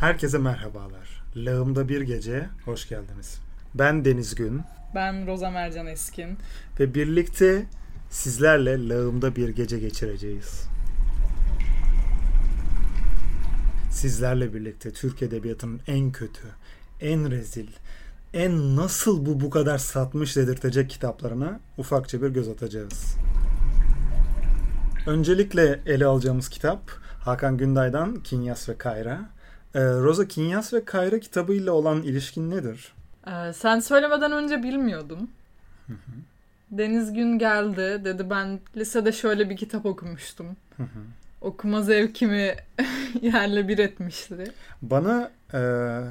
Herkese merhabalar. Lağımda bir gece hoş geldiniz. Ben Deniz Gün Ben Roza Mercan Eskin. ve birlikte sizlerle lağımda bir gece geçireceğiz. Sizlerle birlikte Türk Edebiyatı'nın en kötü, en rezil, en nasıl bu bu kadar satmış dedirtecek kitaplarına ufakça bir göz atacağız. Öncelikle ele alacağımız kitap Hakan Günday'dan Kinyas ve Kayra. Ee, Rosa Kinyas ve Kayra kitabıyla olan ilişkin nedir? Ee, sen söylemeden önce bilmiyordum. Deniz Gün geldi. Dedi ben lisede şöyle bir kitap okumuştum. Okuma zevkimi yerle bir etmişti. Bana e,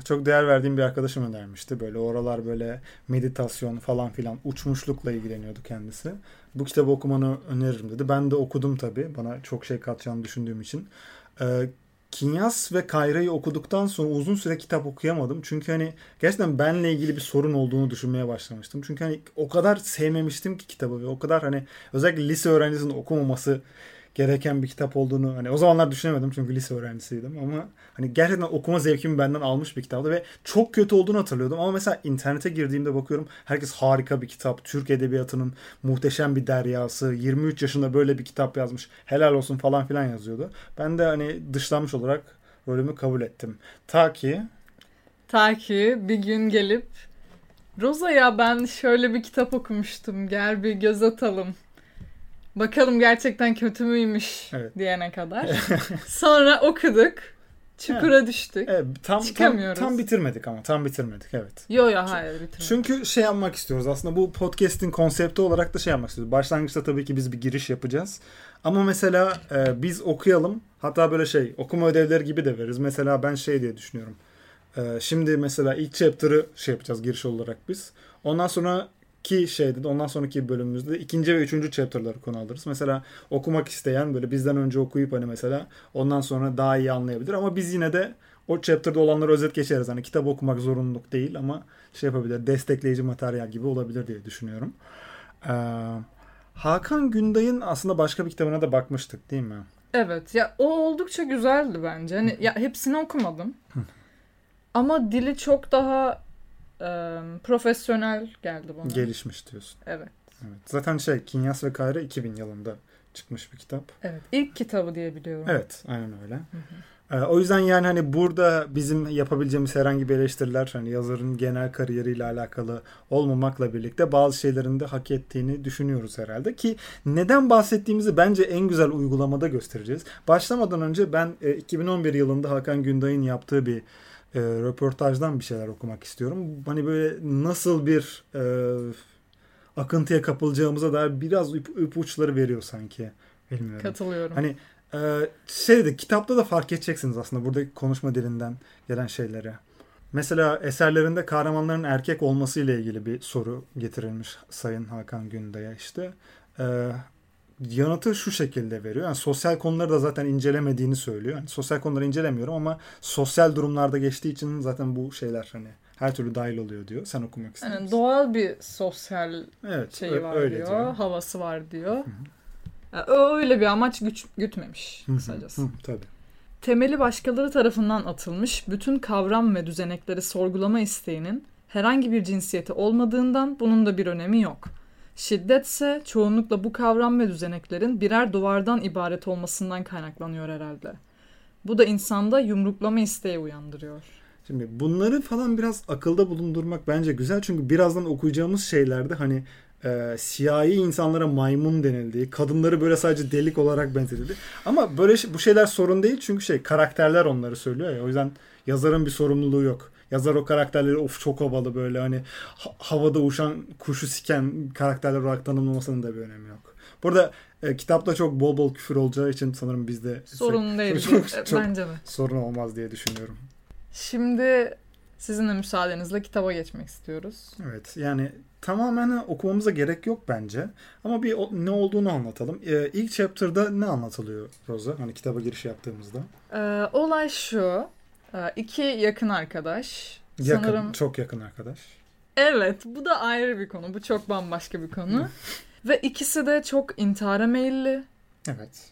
çok değer verdiğim bir arkadaşım önermişti. Böyle oralar böyle meditasyon falan filan uçmuşlukla ilgileniyordu kendisi. Bu kitabı okumanı öneririm dedi. Ben de okudum tabii. Bana çok şey katacağını düşündüğüm için. E, Kinyas ve Kayra'yı okuduktan sonra uzun süre kitap okuyamadım. Çünkü hani gerçekten benle ilgili bir sorun olduğunu düşünmeye başlamıştım. Çünkü hani o kadar sevmemiştim ki kitabı ve o kadar hani özellikle lise öğrencisinin okumaması gereken bir kitap olduğunu hani o zamanlar düşünemedim çünkü lise öğrencisiydim ama hani gerçekten okuma zevkimi benden almış bir kitaptı ve çok kötü olduğunu hatırlıyordum ama mesela internete girdiğimde bakıyorum herkes harika bir kitap Türk edebiyatının muhteşem bir deryası 23 yaşında böyle bir kitap yazmış helal olsun falan filan yazıyordu ben de hani dışlanmış olarak rolümü kabul ettim ta ki Ta ki bir gün gelip Roza ya ben şöyle bir kitap okumuştum. Gel bir göz atalım. Bakalım gerçekten kötü müymüş Evet. diyene kadar. Sonra okuduk. Çukura düştük. evet, tam, tam, Çıkamıyoruz. tam bitirmedik ama tam bitirmedik evet Yo yo hayır bitirmedim. Çünkü şey yapmak istiyoruz aslında bu podcast'in konsepti olarak da şey yapmak istiyoruz. Başlangıçta tabii ki biz bir giriş yapacağız. Ama mesela e, biz okuyalım. Hatta böyle şey okuma ödevleri gibi de veririz. Mesela ben şey diye düşünüyorum. E, şimdi mesela ilk chapter'ı şey yapacağız giriş olarak biz. Ondan sonra ki şeyde de ondan sonraki bölümümüzde de ikinci ve üçüncü chapter'ları konu alırız. Mesela okumak isteyen böyle bizden önce okuyup hani mesela ondan sonra daha iyi anlayabilir. Ama biz yine de o chapter'da olanları özet geçeriz. Hani kitap okumak zorunluluk değil ama şey yapabilir, destekleyici materyal gibi olabilir diye düşünüyorum. Ee, Hakan Günday'ın aslında başka bir kitabına da bakmıştık değil mi? Evet ya o oldukça güzeldi bence. Hani ya hepsini okumadım. Ama dili çok daha e, profesyonel geldi bana. Gelişmiş diyorsun. Evet. Evet. Zaten şey Kinyas ve Kayra 2000 yılında çıkmış bir kitap. Evet. İlk kitabı diye biliyorum. Evet, aynen öyle. Ee, o yüzden yani hani burada bizim yapabileceğimiz herhangi bir eleştiriler hani yazarın genel kariyeriyle alakalı olmamakla birlikte bazı şeylerin de hak ettiğini düşünüyoruz herhalde ki neden bahsettiğimizi bence en güzel uygulamada göstereceğiz. Başlamadan önce ben e, 2011 yılında Hakan Günday'ın yaptığı bir e, röportajdan bir şeyler okumak istiyorum. Hani böyle nasıl bir e, akıntıya kapılacağımıza dair biraz ip, ipuçları veriyor sanki. Bilmiyorum. Katılıyorum. Hani e, şeyde kitapta da fark edeceksiniz aslında buradaki konuşma dilinden gelen şeyleri. Mesela eserlerinde kahramanların erkek olması ile ilgili bir soru getirilmiş Sayın Hakan Günday'a işte. E, yanıtı şu şekilde veriyor. Yani sosyal konuları da zaten incelemediğini söylüyor. Yani sosyal konuları incelemiyorum ama sosyal durumlarda geçtiği için zaten bu şeyler hani her türlü dahil oluyor diyor. Sen okumak ister Yani misin? doğal bir sosyal Evet, şeyi var öyle diyor, diyor. havası var diyor. Ya, öyle bir amaç güç, gütmemiş kısacası. hı, tabii. Temeli başkaları tarafından atılmış bütün kavram ve düzenekleri sorgulama isteğinin herhangi bir cinsiyeti olmadığından bunun da bir önemi yok. Şiddetse çoğunlukla bu kavram ve düzeneklerin birer duvardan ibaret olmasından kaynaklanıyor herhalde. Bu da insanda yumruklama isteği uyandırıyor. Şimdi bunları falan biraz akılda bulundurmak bence güzel. Çünkü birazdan okuyacağımız şeylerde hani e, siyahi insanlara maymun denildiği, kadınları böyle sadece delik olarak benzetildi. Ama böyle şey- bu şeyler sorun değil çünkü şey karakterler onları söylüyor ya. O yüzden yazarın bir sorumluluğu yok. Yazar o karakterleri of çok havalı böyle hani ha- havada uçan kuşu siken karakterler olarak tanımlamasının da bir önemi yok. Burada e, kitapta çok bol bol küfür olacağı için sanırım bizde Sorun değil. çok- E, çok- Bence de. sorun olmaz diye düşünüyorum. Şimdi sizinle müsaadenizle kitaba geçmek istiyoruz. Evet yani tamamen okumamıza gerek yok bence. Ama bir o- ne olduğunu anlatalım. Ee, ilk chapter'da ne anlatılıyor Rosa? Hani kitaba giriş yaptığımızda. Ee, olay şu. Ee, iki yakın arkadaş. Yakın, Sanırım çok yakın arkadaş. Evet, bu da ayrı bir konu. Bu çok bambaşka bir konu. Ve ikisi de çok intihara meyilli. Evet.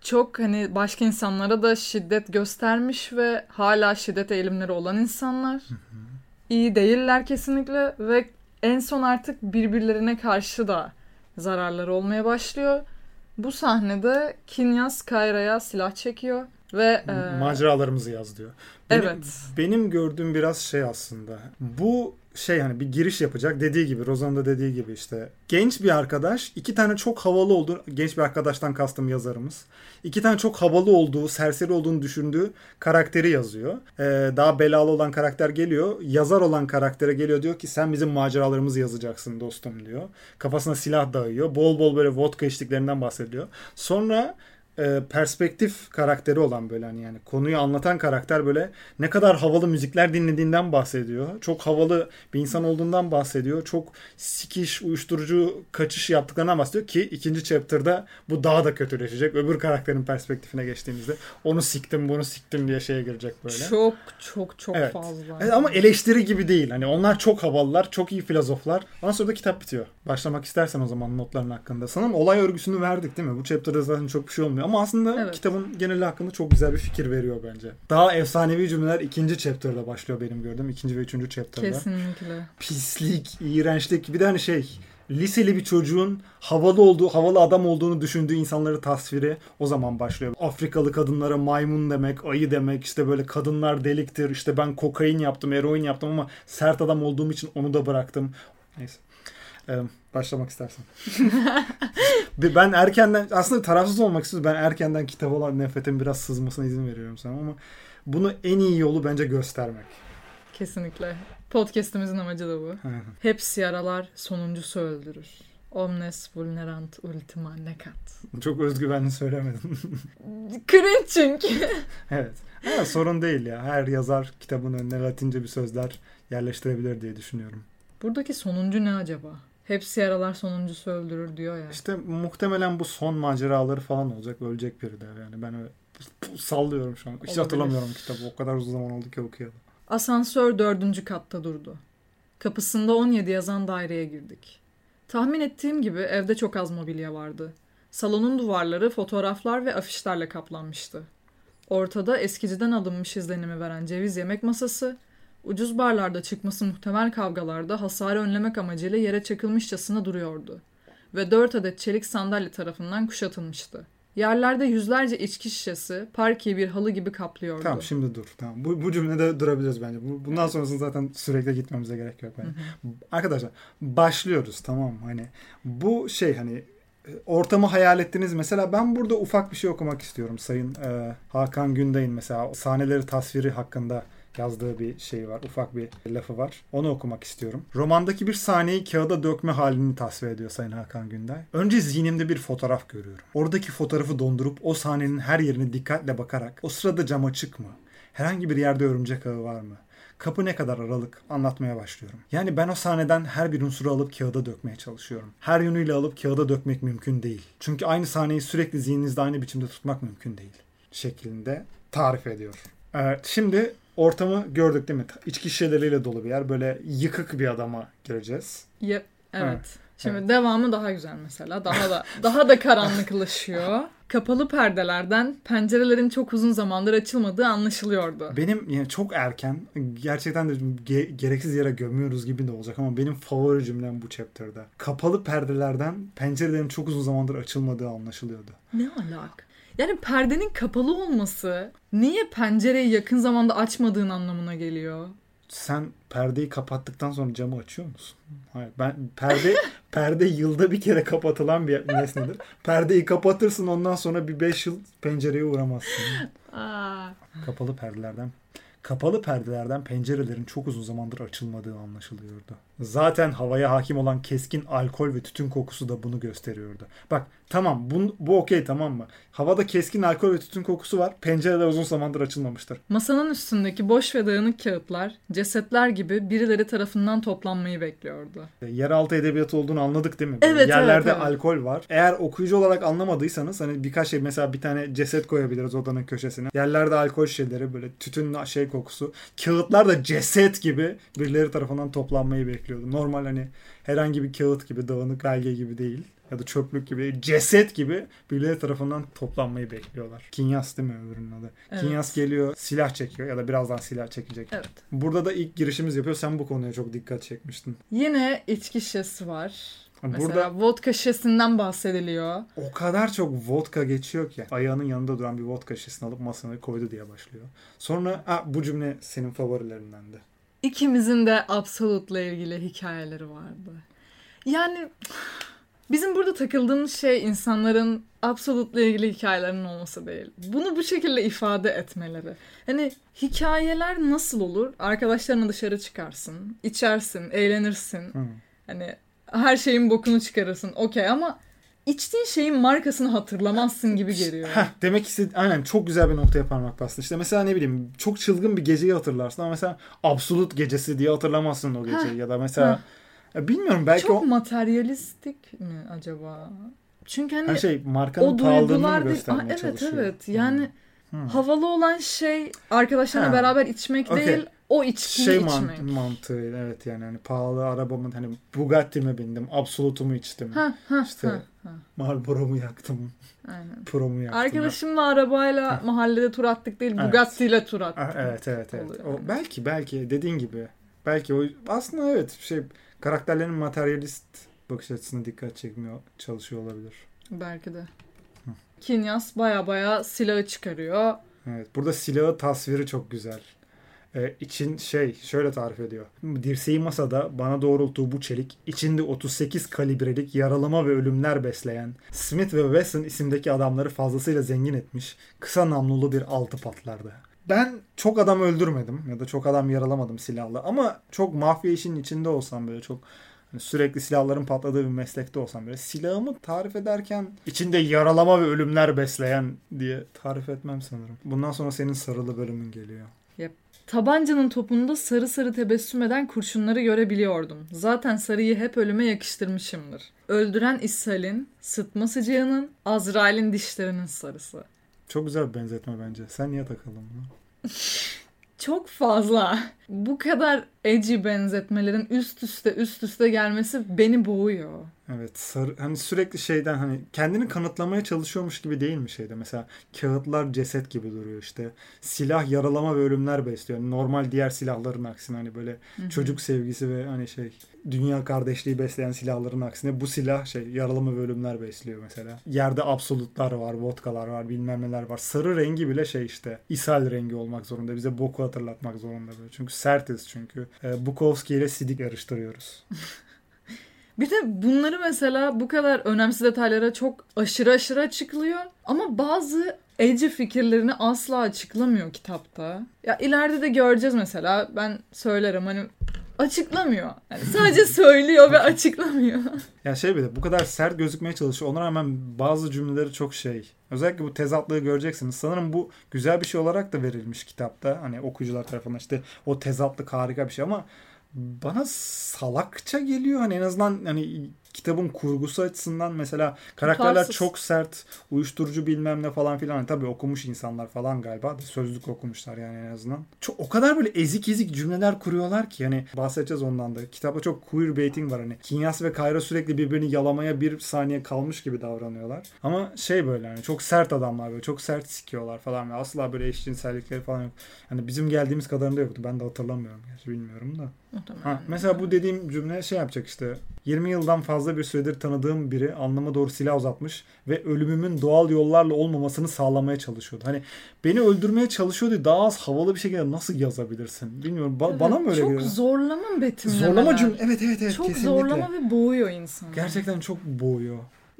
çok hani başka insanlara da şiddet göstermiş ve hala şiddet eğilimleri olan insanlar. İyi değiller kesinlikle ve en son artık birbirlerine karşı da zararları olmaya başlıyor. Bu sahnede Kinyas Kayra'ya silah çekiyor ve e, Maceralarımızı yaz diyor. Benim, Evet. Benim gördüğüm biraz şey aslında. Bu şey hani bir giriş yapacak. Dediği gibi Rozan'ın da dediği gibi işte genç bir arkadaş iki tane çok havalı olduğu genç bir arkadaştan kastım yazarımız. İki tane çok havalı olduğu serseri olduğunu düşündüğü karakteri yazıyor. Ee, daha belalı olan karakter geliyor. Yazar olan karaktere geliyor. Diyor ki sen bizim maceralarımızı yazacaksın dostum diyor. Kafasına silah dayıyor. Bol bol böyle vodka içtiklerinden bahsediyor. Sonra e, perspektif karakteri olan böyle hani yani konuyu anlatan karakter böyle ne kadar havalı müzikler dinlediğinden bahsediyor. Çok havalı bir insan olduğundan bahsediyor. Çok sikiş, uyuşturucu kaçış yaptıklarından bahsediyor ki ikinci chapter'da bu daha da kötüleşecek. Öbür karakterin perspektifine geçtiğimizde onu siktim bunu siktim diye şeye girecek böyle. çok çok çok Evet. fazla. Evet, ama eleştiri gibi değil. Hani onlar çok havalılar, çok iyi filozoflar. Ondan sonra da kitap bitiyor. Başlamak istersen o zaman notların hakkında. Sanırım olay örgüsünü verdik değil mi? Bu chapter'da zaten çok bir şey olmuyor. Ama aslında Evet. kitabın geneli hakkında çok güzel bir fikir veriyor bence. Daha efsanevi cümleler ikinci chapter'da başlıyor benim gördüğüm. ikinci ve üçüncü chapter'da. Kesinlikle. Pislik, iğrençlik. Bir de hani şey liseli bir çocuğun havalı olduğu, havalı adam olduğunu düşündüğü insanları tasviri o zaman başlıyor. Afrikalı kadınlara maymun demek, ayı demek, işte böyle kadınlar deliktir, işte ben kokain yaptım, eroin yaptım ama sert adam olduğum için onu da bıraktım. Neyse. Ee, başlamak istersen. Ben erkenden, aslında tarafsız olmak istiyorum. Ben erkenden kitap olan nefretin biraz sızmasına izin veriyorum sana ama bunu en iyi yolu bence göstermek. Kesinlikle. Podcast'imizin amacı da bu. Hepsi yaralar sonuncusu öldürür. Omnes vulnerant ultima necat. Çok özgüvenli söylemedim. Cringe çünkü. Evet. Ama sorun değil ya. Her yazar kitabın önüne latince bir sözler yerleştirebilir diye düşünüyorum. Buradaki sonuncu ne acaba? Hepsi yaralar sonuncusu öldürür diyor ya. İşte muhtemelen bu son maceraları falan olacak. Ölecek biri de yani. Ben öyle sallıyorum şu an. Hiç Olabilir. hatırlamıyorum kitabı. O kadar uzun zaman oldu ki okuyalım. Asansör dördüncü katta durdu. Kapısında 17 yazan daireye girdik. Tahmin ettiğim gibi evde çok az mobilya vardı. Salonun duvarları fotoğraflar ve afişlerle kaplanmıştı. Ortada eskiciden alınmış izlenimi veren ceviz yemek masası, ucuz barlarda çıkması muhtemel kavgalarda hasarı önlemek amacıyla yere çakılmışçasına duruyordu. Ve dört adet çelik sandalye tarafından kuşatılmıştı. Yerlerde yüzlerce içki şişesi parkeyi bir halı gibi kaplıyordu. Tamam şimdi dur. Tamam. Bu, bu cümlede durabiliriz bence. Bu, bundan sonrasını zaten sürekli gitmemize gerek yok. Yani. Arkadaşlar başlıyoruz tamam? Hani bu şey hani e, ortamı hayal ettiniz. Mesela ben burada ufak bir şey okumak istiyorum. Sayın e, Hakan Günday'ın mesela sahneleri tasviri hakkında yazdığı bir şey var. Ufak bir lafı var. Onu okumak istiyorum. Romandaki bir sahneyi kağıda dökme halini tasvir ediyor Sayın Hakan Günday. Önce zihnimde bir fotoğraf görüyorum. Oradaki fotoğrafı dondurup o sahnenin her yerine dikkatle bakarak o sırada cam açık mı? Herhangi bir yerde örümcek ağı var mı? Kapı ne kadar aralık anlatmaya başlıyorum. Yani ben o sahneden her bir unsuru alıp kağıda dökmeye çalışıyorum. Her yönüyle alıp kağıda dökmek mümkün değil. Çünkü aynı sahneyi sürekli zihninizde aynı biçimde tutmak mümkün değil. Şeklinde tarif ediyor. Evet, şimdi ortamı gördük değil mi? İçki şişeleriyle dolu bir yer. Böyle yıkık bir adama gireceğiz. Yep, evet. Evet, Şimdi devamı daha güzel mesela. Daha da daha da karanlıklaşıyor. Kapalı perdelerden pencerelerin çok uzun zamandır açılmadığı anlaşılıyordu. Benim yani çok erken gerçekten de ge- gereksiz yere gömüyoruz gibi de olacak ama benim favori cümlem bu chapter'da. Kapalı perdelerden pencerelerin çok uzun zamandır açılmadığı anlaşılıyordu. Ne alak? Yani perdenin kapalı olması niye pencereyi yakın zamanda açmadığın anlamına geliyor? Sen perdeyi kapattıktan sonra camı açıyor musun? Hayır. Ben perde perde yılda bir kere kapatılan bir nesnedir. Perdeyi kapatırsın ondan sonra bir 5 yıl pencereye uğramazsın. Aa, Kapalı perdelerden kapalı perdelerden pencerelerin çok uzun zamandır açılmadığı anlaşılıyordu. Zaten havaya hakim olan keskin alkol ve tütün kokusu da bunu gösteriyordu. Bak tamam bu, bu okey tamam mı? Havada keskin alkol ve tütün kokusu var. Pencereler uzun zamandır açılmamıştır. masanın üstündeki boş ve dağınık kağıtlar cesetler gibi birileri tarafından toplanmayı bekliyordu. E, Yeraltı edebiyatı olduğunu anladık değil mi? Evet, evet, Yerlerde evet. alkol var. Eğer okuyucu olarak anlamadıysanız hani birkaç şey mesela bir tane ceset koyabiliriz odanın köşesine. Yerlerde alkol şişeleri böyle tütün şey kokusu. Kağıtlar da ceset gibi birileri tarafından toplanmayı bekliyordu. Normal hani herhangi bir kağıt gibi dağınık belge gibi değil. ya da çöplük gibi ceset gibi birileri tarafından toplanmayı bekliyorlar. Kinyas değil mi öbürünün adı? Evet. Kinyas geliyor silah çekiyor ya da birazdan silah çekecek. Evet. Burada da ilk girişimiz yapıyor. Sen bu konuya çok dikkat çekmiştin. Yine içki şişesi var. Mesela Burada vodka şişesinden bahsediliyor. o kadar çok vodka geçiyor ki ayağının yanında duran bir vodka şişesini alıp masana koydu diye başlıyor. Sonra ha, bu cümle senin favorilerindendi. İkimizin de Absolute'la ilgili hikayeleri vardı. Yani bizim burada takıldığımız şey insanların Absolute'la ilgili hikayelerinin olması değil. Bunu bu şekilde ifade etmeleri. Hani hikayeler nasıl olur? Arkadaşlarına dışarı çıkarsın, içersin, eğlenirsin. Hı. Hani her şeyin bokunu çıkarırsın. Okey ama içtiğin şeyin markasını hatırlamazsın gibi geliyor. Heh, demek istedi aynen çok güzel bir noktaya parmak bastın. İşte mesela ne bileyim çok çılgın bir geceyi hatırlarsın ama mesela Absolut gecesi diye hatırlamazsın o geceyi ya da mesela Ya bilmiyorum belki Çok o materyalistik mi acaba? Çünkü hani her şey markanın o duygular değil. Aa, evet çalışıyor. evet. Yani Hmm. havalı olan şey arkadaşlarla beraber içmek Okey. değil, o içkiyi şey içmek. man- mantığı evet yani hani pahalı arabamın hani Bugatti'me bindim, Absolut'umu içtim. Ha ha İşte ha. ha. Marlboro'mu yaktım, Aynen. Pro'mu yaktım. Arkadaşımla arabayla Ha. mahallede tur attık değil, Evet. Bugatti ile tur attık. Ah, Evet evet evet. Oluyor O, belki belki dediğin gibi. Belki o aslında evet şey karakterlerin materyalist bakış açısına dikkat çekmiyor çalışıyor olabilir. Belki de. Kinyas baya baya silahı çıkarıyor. Evet. Burada silahı tasviri çok güzel. Ee, için şey şöyle tarif ediyor. Dirseği masada bana doğrulttuğu bu çelik içinde 38 kalibrelik yaralama ve ölümler besleyen Smith ve Wesson isimdeki adamları fazlasıyla zengin etmiş kısa namlulu bir altı patlardı. Ben çok adam öldürmedim ya da çok adam yaralamadım silahla ama çok mafya işinin içinde olsam böyle çok hani sürekli silahların patladığı bir meslekte olsam böyle silahımı tarif ederken içinde yaralama ve ölümler besleyen diye tarif etmem sanırım. Bundan sonra senin sarılı bölümün geliyor. Tabancanın topunda sarı sarı tebessüm eden kurşunları görebiliyordum. Zaten sarıyı hep ölüme yakıştırmışımdır. Öldüren İshal'in, sıtma sıcağının, Azrail'in dişlerinin sarısı. Çok güzel bir benzetme bence. Sen niye takıldın buna? Çok fazla. Bu kadar edgy benzetmelerin üst üste üst üste gelmesi beni boğuyor. Evet sarı, hani sürekli şeyden hani kendini kanıtlamaya çalışıyormuş gibi değil mi şeyde? Mesela kağıtlar ceset gibi duruyor işte. Silah yaralama ve ölümler besliyor. Normal diğer silahların aksine hani böyle çocuk sevgisi ve hani şey dünya kardeşliği besleyen silahların aksine bu silah şey yaralama ve ölümler besliyor mesela. Yerde absolutlar var vodkalar var bilmem neler var. Sarı rengi bile şey işte ishal rengi olmak zorunda bize boku hatırlatmak zorunda böyle. Çünkü sertiz çünkü e, Bukowski ile Sidik yarıştırıyoruz. Bir de bunları mesela bu kadar önemsiz detaylara çok aşırı aşırı açıklıyor. Ama bazı edgy fikirlerini asla açıklamıyor kitapta. Ya ileride de göreceğiz mesela. Ben söylerim hani açıklamıyor. Yani sadece söylüyor ve açıklamıyor. Ya şey bir de bu kadar sert gözükmeye çalışıyor. Ona rağmen bazı cümleleri çok şey. Özellikle bu tezatlığı göreceksiniz. Sanırım bu güzel bir şey olarak da verilmiş kitapta. Hani okuyucular tarafından işte o tezatlık harika bir şey ama bana salakça geliyor. Hani en azından hani kitabın kurgusu açısından mesela karakterler Tutarsız. çok sert, uyuşturucu bilmem ne falan filan. Hani Tabii okumuş insanlar falan galiba. Sözlük okumuşlar yani en azından. Çok, o kadar böyle ezik ezik cümleler kuruyorlar ki hani bahsedeceğiz ondan da. Kitapta çok queer baiting var hani. Kinyas ve Kayra sürekli birbirini yalamaya bir saniye kalmış gibi davranıyorlar. Ama şey böyle hani çok sert adamlar böyle çok sert sikiyorlar falan ve asla böyle eşcinsellikleri falan yok. Hani bizim geldiğimiz kadarında yoktu. Ben de hatırlamıyorum. Gerçi bilmiyorum da. Ha, mesela bu dediğim cümle şey yapacak işte. 20 yıldan fazla bir süredir tanıdığım biri alnıma doğru silah uzatmış ve ölümümün doğal yollarla olmamasını sağlamaya çalışıyordu. Hani beni öldürmeye çalışıyordu daha az havalı bir şekilde nasıl yazabilirsin? Bilmiyorum. Ba- Evet, bana mı öyle Çok geliyor? zorlama betimlemeler. Zorlama cümle. Evet evet evet Çok kesinlikle. zorlama ve boğuyor insanı. Gerçekten çok boğuyor.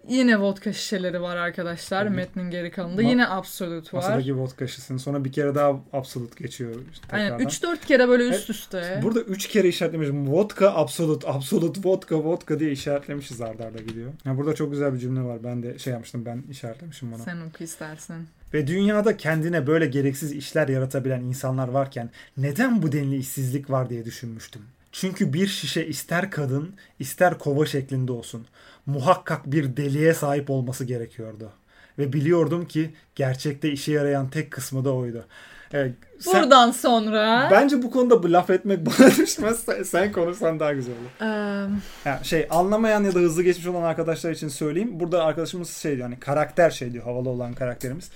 Yine vodka şişeleri var arkadaşlar. Hı. Metnin geri kalanında. Ma- Yine Absolute var. Masadaki vodka şişesini sonra bir kere daha Absolut geçiyor. işte Aynen tekrardan. 3-4 kere böyle üst üste. Burada üç kere işaretlemişim. Vodka, Absolut, Absolut, vodka, vodka diye işaretlemişiz arda arda gidiyor. Ya burada çok güzel bir cümle var. Ben de şey yapmıştım. Ben işaretlemişim bana. Sen oku istersen. Ve dünyada kendine böyle gereksiz işler yaratabilen insanlar varken neden bu denli işsizlik var diye düşünmüştüm. Çünkü bir şişe ister kadın ister kova şeklinde olsun muhakkak bir deliğe sahip olması gerekiyordu. Ve biliyordum ki gerçekte işe yarayan tek kısmı da oydu. Evet, sen- Buradan sonra bence bu konuda bu laf etmek bana düşmez. Sen, sen konuşsan daha güzel olur. Eee, Yani şey anlamayan ya da hızlı geçmiş olan arkadaşlar için söyleyeyim. Burada arkadaşımız şey diyor hani karakter şey diyor havalı olan karakterimiz.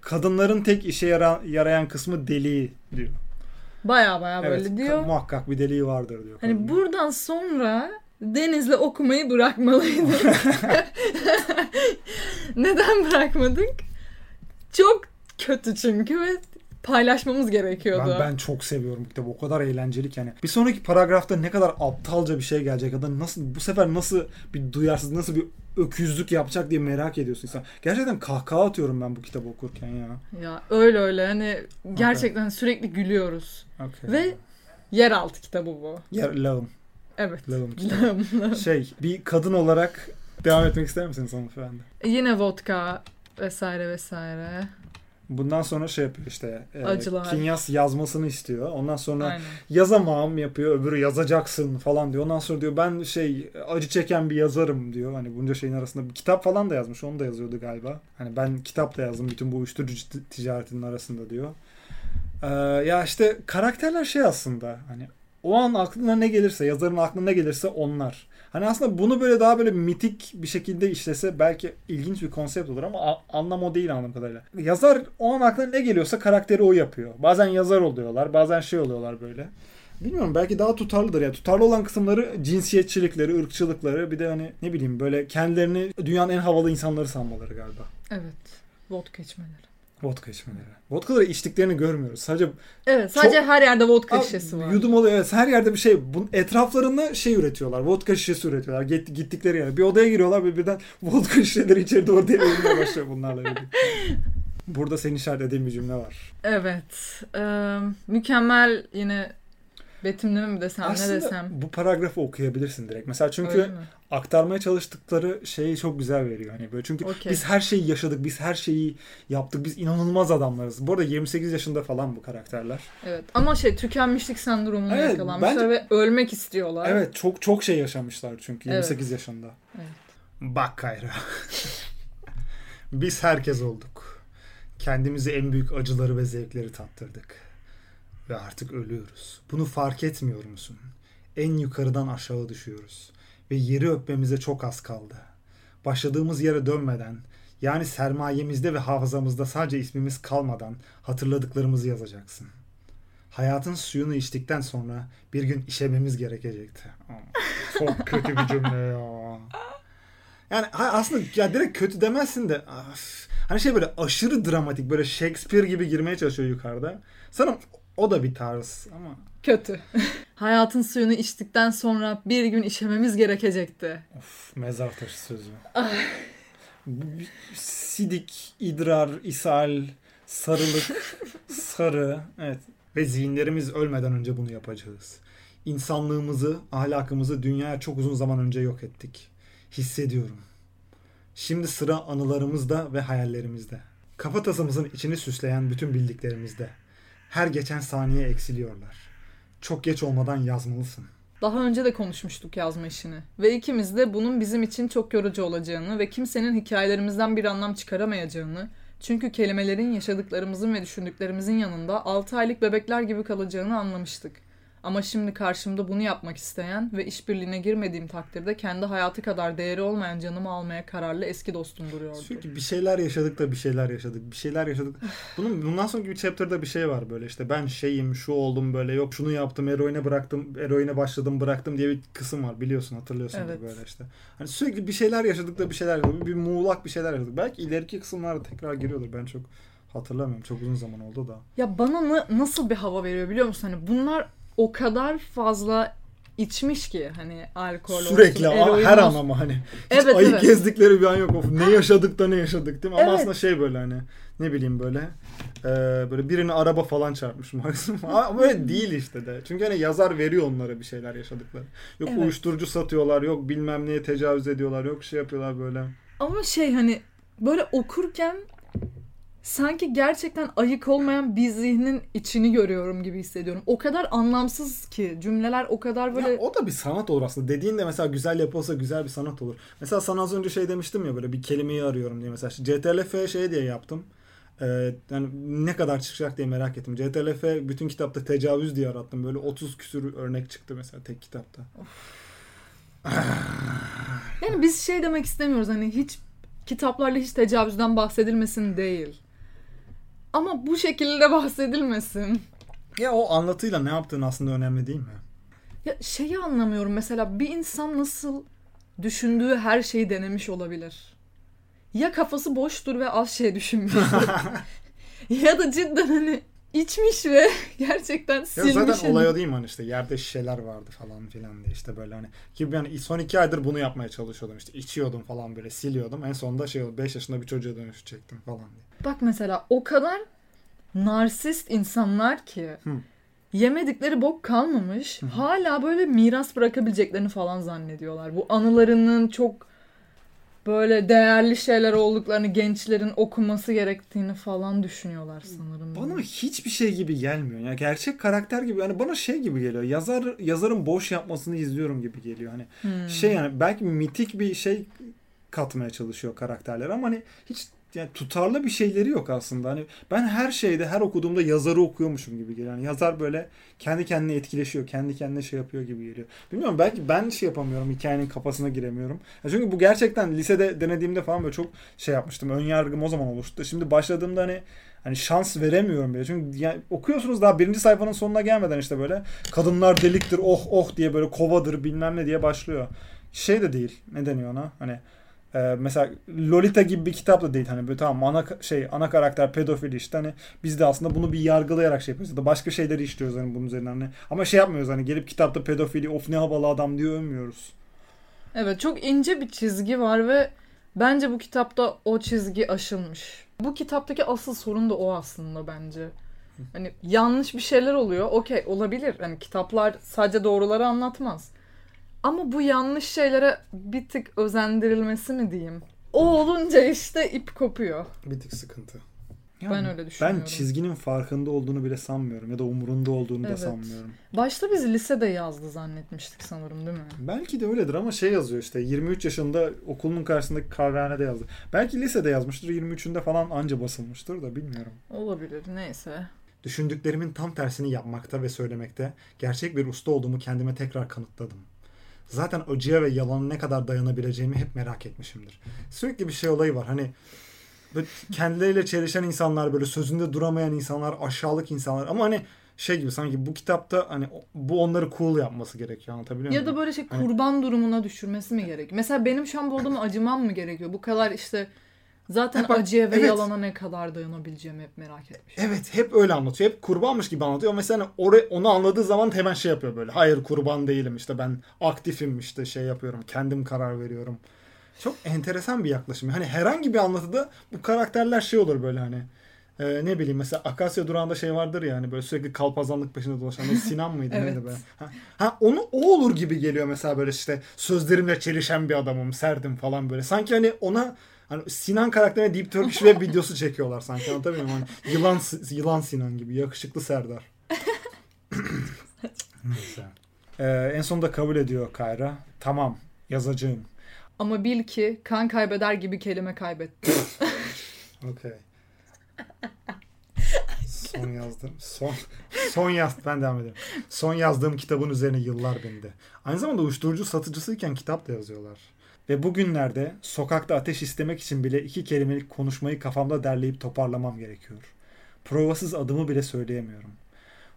Kadınların tek işe yara- yarayan kısmı deliği diyor. baya baya böyle evet, diyor. ka- muhakkak bir deliği vardır diyor. Hani kadının. buradan sonra Deniz'le okumayı bırakmalıydık. Neden bırakmadık? Çok kötü çünkü ve paylaşmamız gerekiyordu. Ben, ben çok seviyorum kitabı. O kadar eğlenceli ki yani. Bir sonraki paragrafta ne kadar aptalca bir şey gelecek ya da nasıl bu sefer nasıl bir duyarsız nasıl bir öküzlük yapacak diye merak ediyorsun insan. Gerçekten kahkaha atıyorum ben bu kitabı okurken ya. Ya öyle öyle hani gerçekten sürekli gülüyoruz. Okay. Ve yeraltı kitabı bu. Yer, lağım. Evet. Lağım kitabı. şey bir kadın olarak devam etmek ister misiniz hanımefendi? Yine vodka vesaire vesaire. Bundan sonra şey yapıyor işte. E, Acılar. Kinyas yazmasını istiyor. Ondan sonra Aynen. yazamam yapıyor. Öbürü yazacaksın falan diyor. Ondan sonra diyor ben şey acı çeken bir yazarım diyor. Hani bunca şeyin arasında bir kitap falan da yazmış. Onu da yazıyordu galiba. Hani ben kitap da yazdım bütün bu uyuşturucu ticaretinin arasında diyor. Ee, ya işte karakterler şey aslında hani o an aklına ne gelirse yazarın aklına ne gelirse onlar. Hani aslında bunu böyle daha böyle mitik bir şekilde işlese belki ilginç bir konsept olur ama anlam o değil anladığım kadarıyla. Yazar o an aklına ne geliyorsa karakteri o yapıyor. Bazen yazar oluyorlar, bazen şey oluyorlar böyle. Bilmiyorum belki daha tutarlıdır ya. Tutarlı olan kısımları cinsiyetçilikleri, ırkçılıkları bir de hani ne bileyim böyle kendilerini dünyanın en havalı insanları sanmaları galiba. Evet. Vodka içmeleri. Vodka içmeleri. Vodkaları içtiklerini görmüyoruz. Sadece Evet sadece Çok- her yerde vodka Abi, şişesi var. Yudum oluyor. Evet, her yerde bir şey. Bunun etraflarında şey üretiyorlar. Vodka şişesi üretiyorlar. Gitt- gittikleri yere. Bir odaya giriyorlar ve birden vodka şişeleri içeri doğru diye eğilmeye başlıyor bunlarla. Burada senin işaretlediğin bir cümle var. Evet. Ee, mükemmel yine betimleme mi desem Aslında ne desem. bu paragrafı okuyabilirsin direkt. Mesela çünkü aktarmaya çalıştıkları şeyi çok güzel veriyor. Hani böyle çünkü Okey. biz her şeyi yaşadık, biz her şeyi yaptık, biz inanılmaz adamlarız. Bu arada 28 yaşında falan bu karakterler. Evet. Ama şey tükenmişlik sendromuna Evet, yakalanmışlar bence- ve ölmek istiyorlar. Evet, çok çok şey yaşamışlar çünkü Evet. 28 yaşında. Evet. Bak Kayra. Biz herkes olduk. Kendimize en büyük acıları ve zevkleri tattırdık. Ve artık ölüyoruz. Bunu fark etmiyor musun? En yukarıdan aşağı düşüyoruz. Ve yeri öpmemize çok az kaldı. Başladığımız yere dönmeden, yani sermayemizde ve hafızamızda sadece ismimiz kalmadan hatırladıklarımızı yazacaksın. Hayatın suyunu içtikten sonra bir gün işememiz gerekecekti. Çok kötü bir cümle ya. Yani aslında ya direkt kötü demezsin de af, hani şey böyle aşırı dramatik böyle Shakespeare gibi girmeye çalışıyor yukarıda. Sanırım o da bir tarz ama Kötü. Hayatın suyunu içtikten sonra bir gün işememiz gerekecekti. of, mezar taşı sözü. Bir Sidik, idrar, ishal, sarılık, sarı. Evet. Ve zihinlerimiz ölmeden önce bunu yapacağız. İnsanlığımızı, ahlakımızı dünyaya çok uzun zaman önce yok ettik. Hissediyorum. Şimdi sıra anılarımızda ve hayallerimizde. Kafatasımızın içini süsleyen bütün bildiklerimizde. Her geçen saniye eksiliyorlar. Çok geç olmadan yazmalısın. Daha önce de konuşmuştuk yazma işini. Ve ikimiz de bunun bizim için çok yorucu olacağını ve kimsenin hikayelerimizden bir anlam çıkaramayacağını, çünkü kelimelerin yaşadıklarımızın ve düşündüklerimizin yanında 6 aylık bebekler gibi kalacağını anlamıştık. Ama şimdi karşımda bunu yapmak isteyen ve işbirliğine girmediğim takdirde kendi hayatı kadar değeri olmayan canımı almaya kararlı eski dostum duruyordu. Sürekli bir şeyler yaşadık da bir şeyler yaşadık. Bir şeyler yaşadık. Bunun bundan sonraki bir chapter'da bir şey var böyle işte ben şeyim şu oldum böyle yok şunu yaptım eroine bıraktım eroine başladım bıraktım diye bir kısım var biliyorsun hatırlıyorsun Evet. böyle işte. Hani sürekli bir şeyler yaşadık da bir şeyler yaşadık. Bir muğlak bir şeyler yaşadık. Belki ileriki kısımlarda tekrar giriyordur. Ben çok hatırlamıyorum. Çok uzun zaman oldu da. Ya bana na- nasıl bir hava veriyor biliyor musun? Hani bunlar o kadar fazla içmiş ki hani alkol Sürekli olsun, eroin her olsun. an ama hani hiç Evet, ayık evet. gezdikleri bir an yok. Of, ne yaşadık da ne yaşadık değil mi? Ama Evet. aslında şey böyle hani ne bileyim böyle e, böyle birini araba falan çarpmış maksimum. Ama böyle değil işte de. Çünkü hani yazar veriyor onlara bir şeyler yaşadıkları. Yok Evet. uyuşturucu satıyorlar, yok bilmem neye tecavüz ediyorlar, yok şey yapıyorlar böyle. Ama şey hani böyle okurken sanki gerçekten ayık olmayan bir zihnin içini görüyorum gibi hissediyorum. O kadar anlamsız ki cümleler o kadar böyle... Ya o da bir sanat olur aslında. Dediğin de mesela güzel yapılsa güzel bir sanat olur. Mesela sana az önce şey demiştim ya böyle bir kelimeyi arıyorum diye mesela. CTRL-F şey diye yaptım. Ee, yani ne kadar çıkacak diye merak ettim. CTRL-F bütün kitapta tecavüz diye arattım. Böyle 30 küsür örnek çıktı mesela tek kitapta. yani biz şey demek istemiyoruz hani hiç kitaplarla hiç tecavüzden bahsedilmesin değil. Ama bu şekilde bahsedilmesin. Ya o anlatıyla ne yaptığın aslında önemli değil mi? Ya şeyi anlamıyorum mesela bir insan nasıl düşündüğü her şeyi denemiş olabilir? Ya kafası boştur ve az şey düşünmüştür. ya da cidden hani içmiş ve gerçekten silmiş. Ya zaten hani. olay o değil mi hani işte yerde şişeler vardı falan filan diye işte böyle hani ki yani son iki aydır bunu yapmaya çalışıyordum işte içiyordum falan böyle siliyordum en sonunda şey oldu 5 yaşında bir çocuğa dönüşecektim falan diye. Bak mesela o kadar narsist insanlar ki Hı. yemedikleri bok kalmamış Hı. hala böyle miras bırakabileceklerini falan zannediyorlar. Bu anılarının çok böyle değerli şeyler olduklarını gençlerin okuması gerektiğini falan düşünüyorlar sanırım. Bana hiçbir şey gibi gelmiyor. Ya gerçek karakter gibi yani bana şey gibi geliyor. Yazar yazarın boş yapmasını izliyorum gibi geliyor. Hani hmm. şey yani belki mitik bir şey katmaya çalışıyor karakterler ama hani hiç yani tutarlı bir şeyleri yok aslında. Hani ben her şeyde her okuduğumda yazarı okuyormuşum gibi geliyor. Yani yazar böyle kendi kendine etkileşiyor. Kendi kendine şey yapıyor gibi geliyor. Bilmiyorum belki ben şey yapamıyorum. Hikayenin kafasına giremiyorum. Ya çünkü bu gerçekten lisede denediğimde falan böyle çok şey yapmıştım. Ön yargım o zaman oluştu. Şimdi başladığımda hani hani şans veremiyorum bile. Çünkü yani okuyorsunuz daha birinci sayfanın sonuna gelmeden işte böyle kadınlar deliktir oh oh diye böyle kovadır bilmem ne diye başlıyor. Şey de değil. Ne deniyor ona? Hani ee, mesela Lolita gibi bir kitap da değil hani böyle tamam ana şey ana karakter pedofili işte hani biz de aslında bunu bir yargılayarak şey yapıyoruz ya da başka şeyleri işliyoruz hani bunun üzerinden hani. ama şey yapmıyoruz hani gelip kitapta pedofili of ne havalı adam diye övmüyoruz. Evet çok ince bir çizgi var ve bence bu kitapta o çizgi aşılmış. Bu kitaptaki asıl sorun da o aslında bence. Hani yanlış bir şeyler oluyor. Okey olabilir. Hani kitaplar sadece doğruları anlatmaz. Ama bu yanlış şeylere bir tık özendirilmesi mi diyeyim? O olunca işte ip kopuyor. Bir tık sıkıntı. Yani ben öyle düşünüyorum. Ben çizginin farkında olduğunu bile sanmıyorum ya da umurunda olduğunu evet. da sanmıyorum. Başta biz lisede yazdı zannetmiştik sanırım değil mi? Belki de öyledir ama şey yazıyor işte 23 yaşında okulun karşısındaki kahvehanede yazdı. Belki lisede yazmıştır 23'ünde falan anca basılmıştır da bilmiyorum. Olabilir neyse. Düşündüklerimin tam tersini yapmakta ve söylemekte gerçek bir usta olduğumu kendime tekrar kanıtladım zaten acıya ve yalana ne kadar dayanabileceğimi hep merak etmişimdir. Sürekli bir şey olayı var. Hani böyle kendileriyle çelişen insanlar, böyle sözünde duramayan insanlar, aşağılık insanlar ama hani şey gibi sanki bu kitapta hani bu onları cool yapması gerekiyor anlatabiliyor muyum? Ya da böyle şey hani kurban hani... durumuna düşürmesi mi gerekiyor? Mesela benim şu an bu acımam mı gerekiyor? Bu kadar işte Zaten hep, acıya ve evet. yalana ne kadar dayanabileceğimi hep merak etmişim. Evet hep öyle anlatıyor. Hep kurbanmış gibi anlatıyor. Mesela oraya, onu anladığı zaman hemen şey yapıyor böyle. Hayır kurban değilim işte ben aktifim işte şey yapıyorum. Kendim karar veriyorum. Çok enteresan bir yaklaşım. Hani herhangi bir anlatıda bu karakterler şey olur böyle hani. E, ne bileyim mesela Akasya Durağı'nda şey vardır ya hani böyle sürekli kalpazanlık peşinde dolaşan Sinan mıydı evet. neydi be? Ha, ha, onu o olur gibi geliyor mesela böyle işte sözlerimle çelişen bir adamım serdim falan böyle. Sanki hani ona Hani Sinan karakterine Deep Turkish Web videosu çekiyorlar sanki anlatabiliyor muyum? Hani yılan, yılan Sinan gibi. Yakışıklı Serdar. Neyse. Ee, en sonunda kabul ediyor Kayra. Tamam yazacağım. Ama bil ki kan kaybeder gibi kelime kaybetti. Okey. Son yazdım. Son son yaz ben devam ediyorum. Son yazdığım kitabın üzerine yıllar bindi. Aynı zamanda uyuşturucu satıcısıyken kitap da yazıyorlar. Ve bugünlerde sokakta ateş istemek için bile iki kelimelik konuşmayı kafamda derleyip toparlamam gerekiyor. Provasız adımı bile söyleyemiyorum.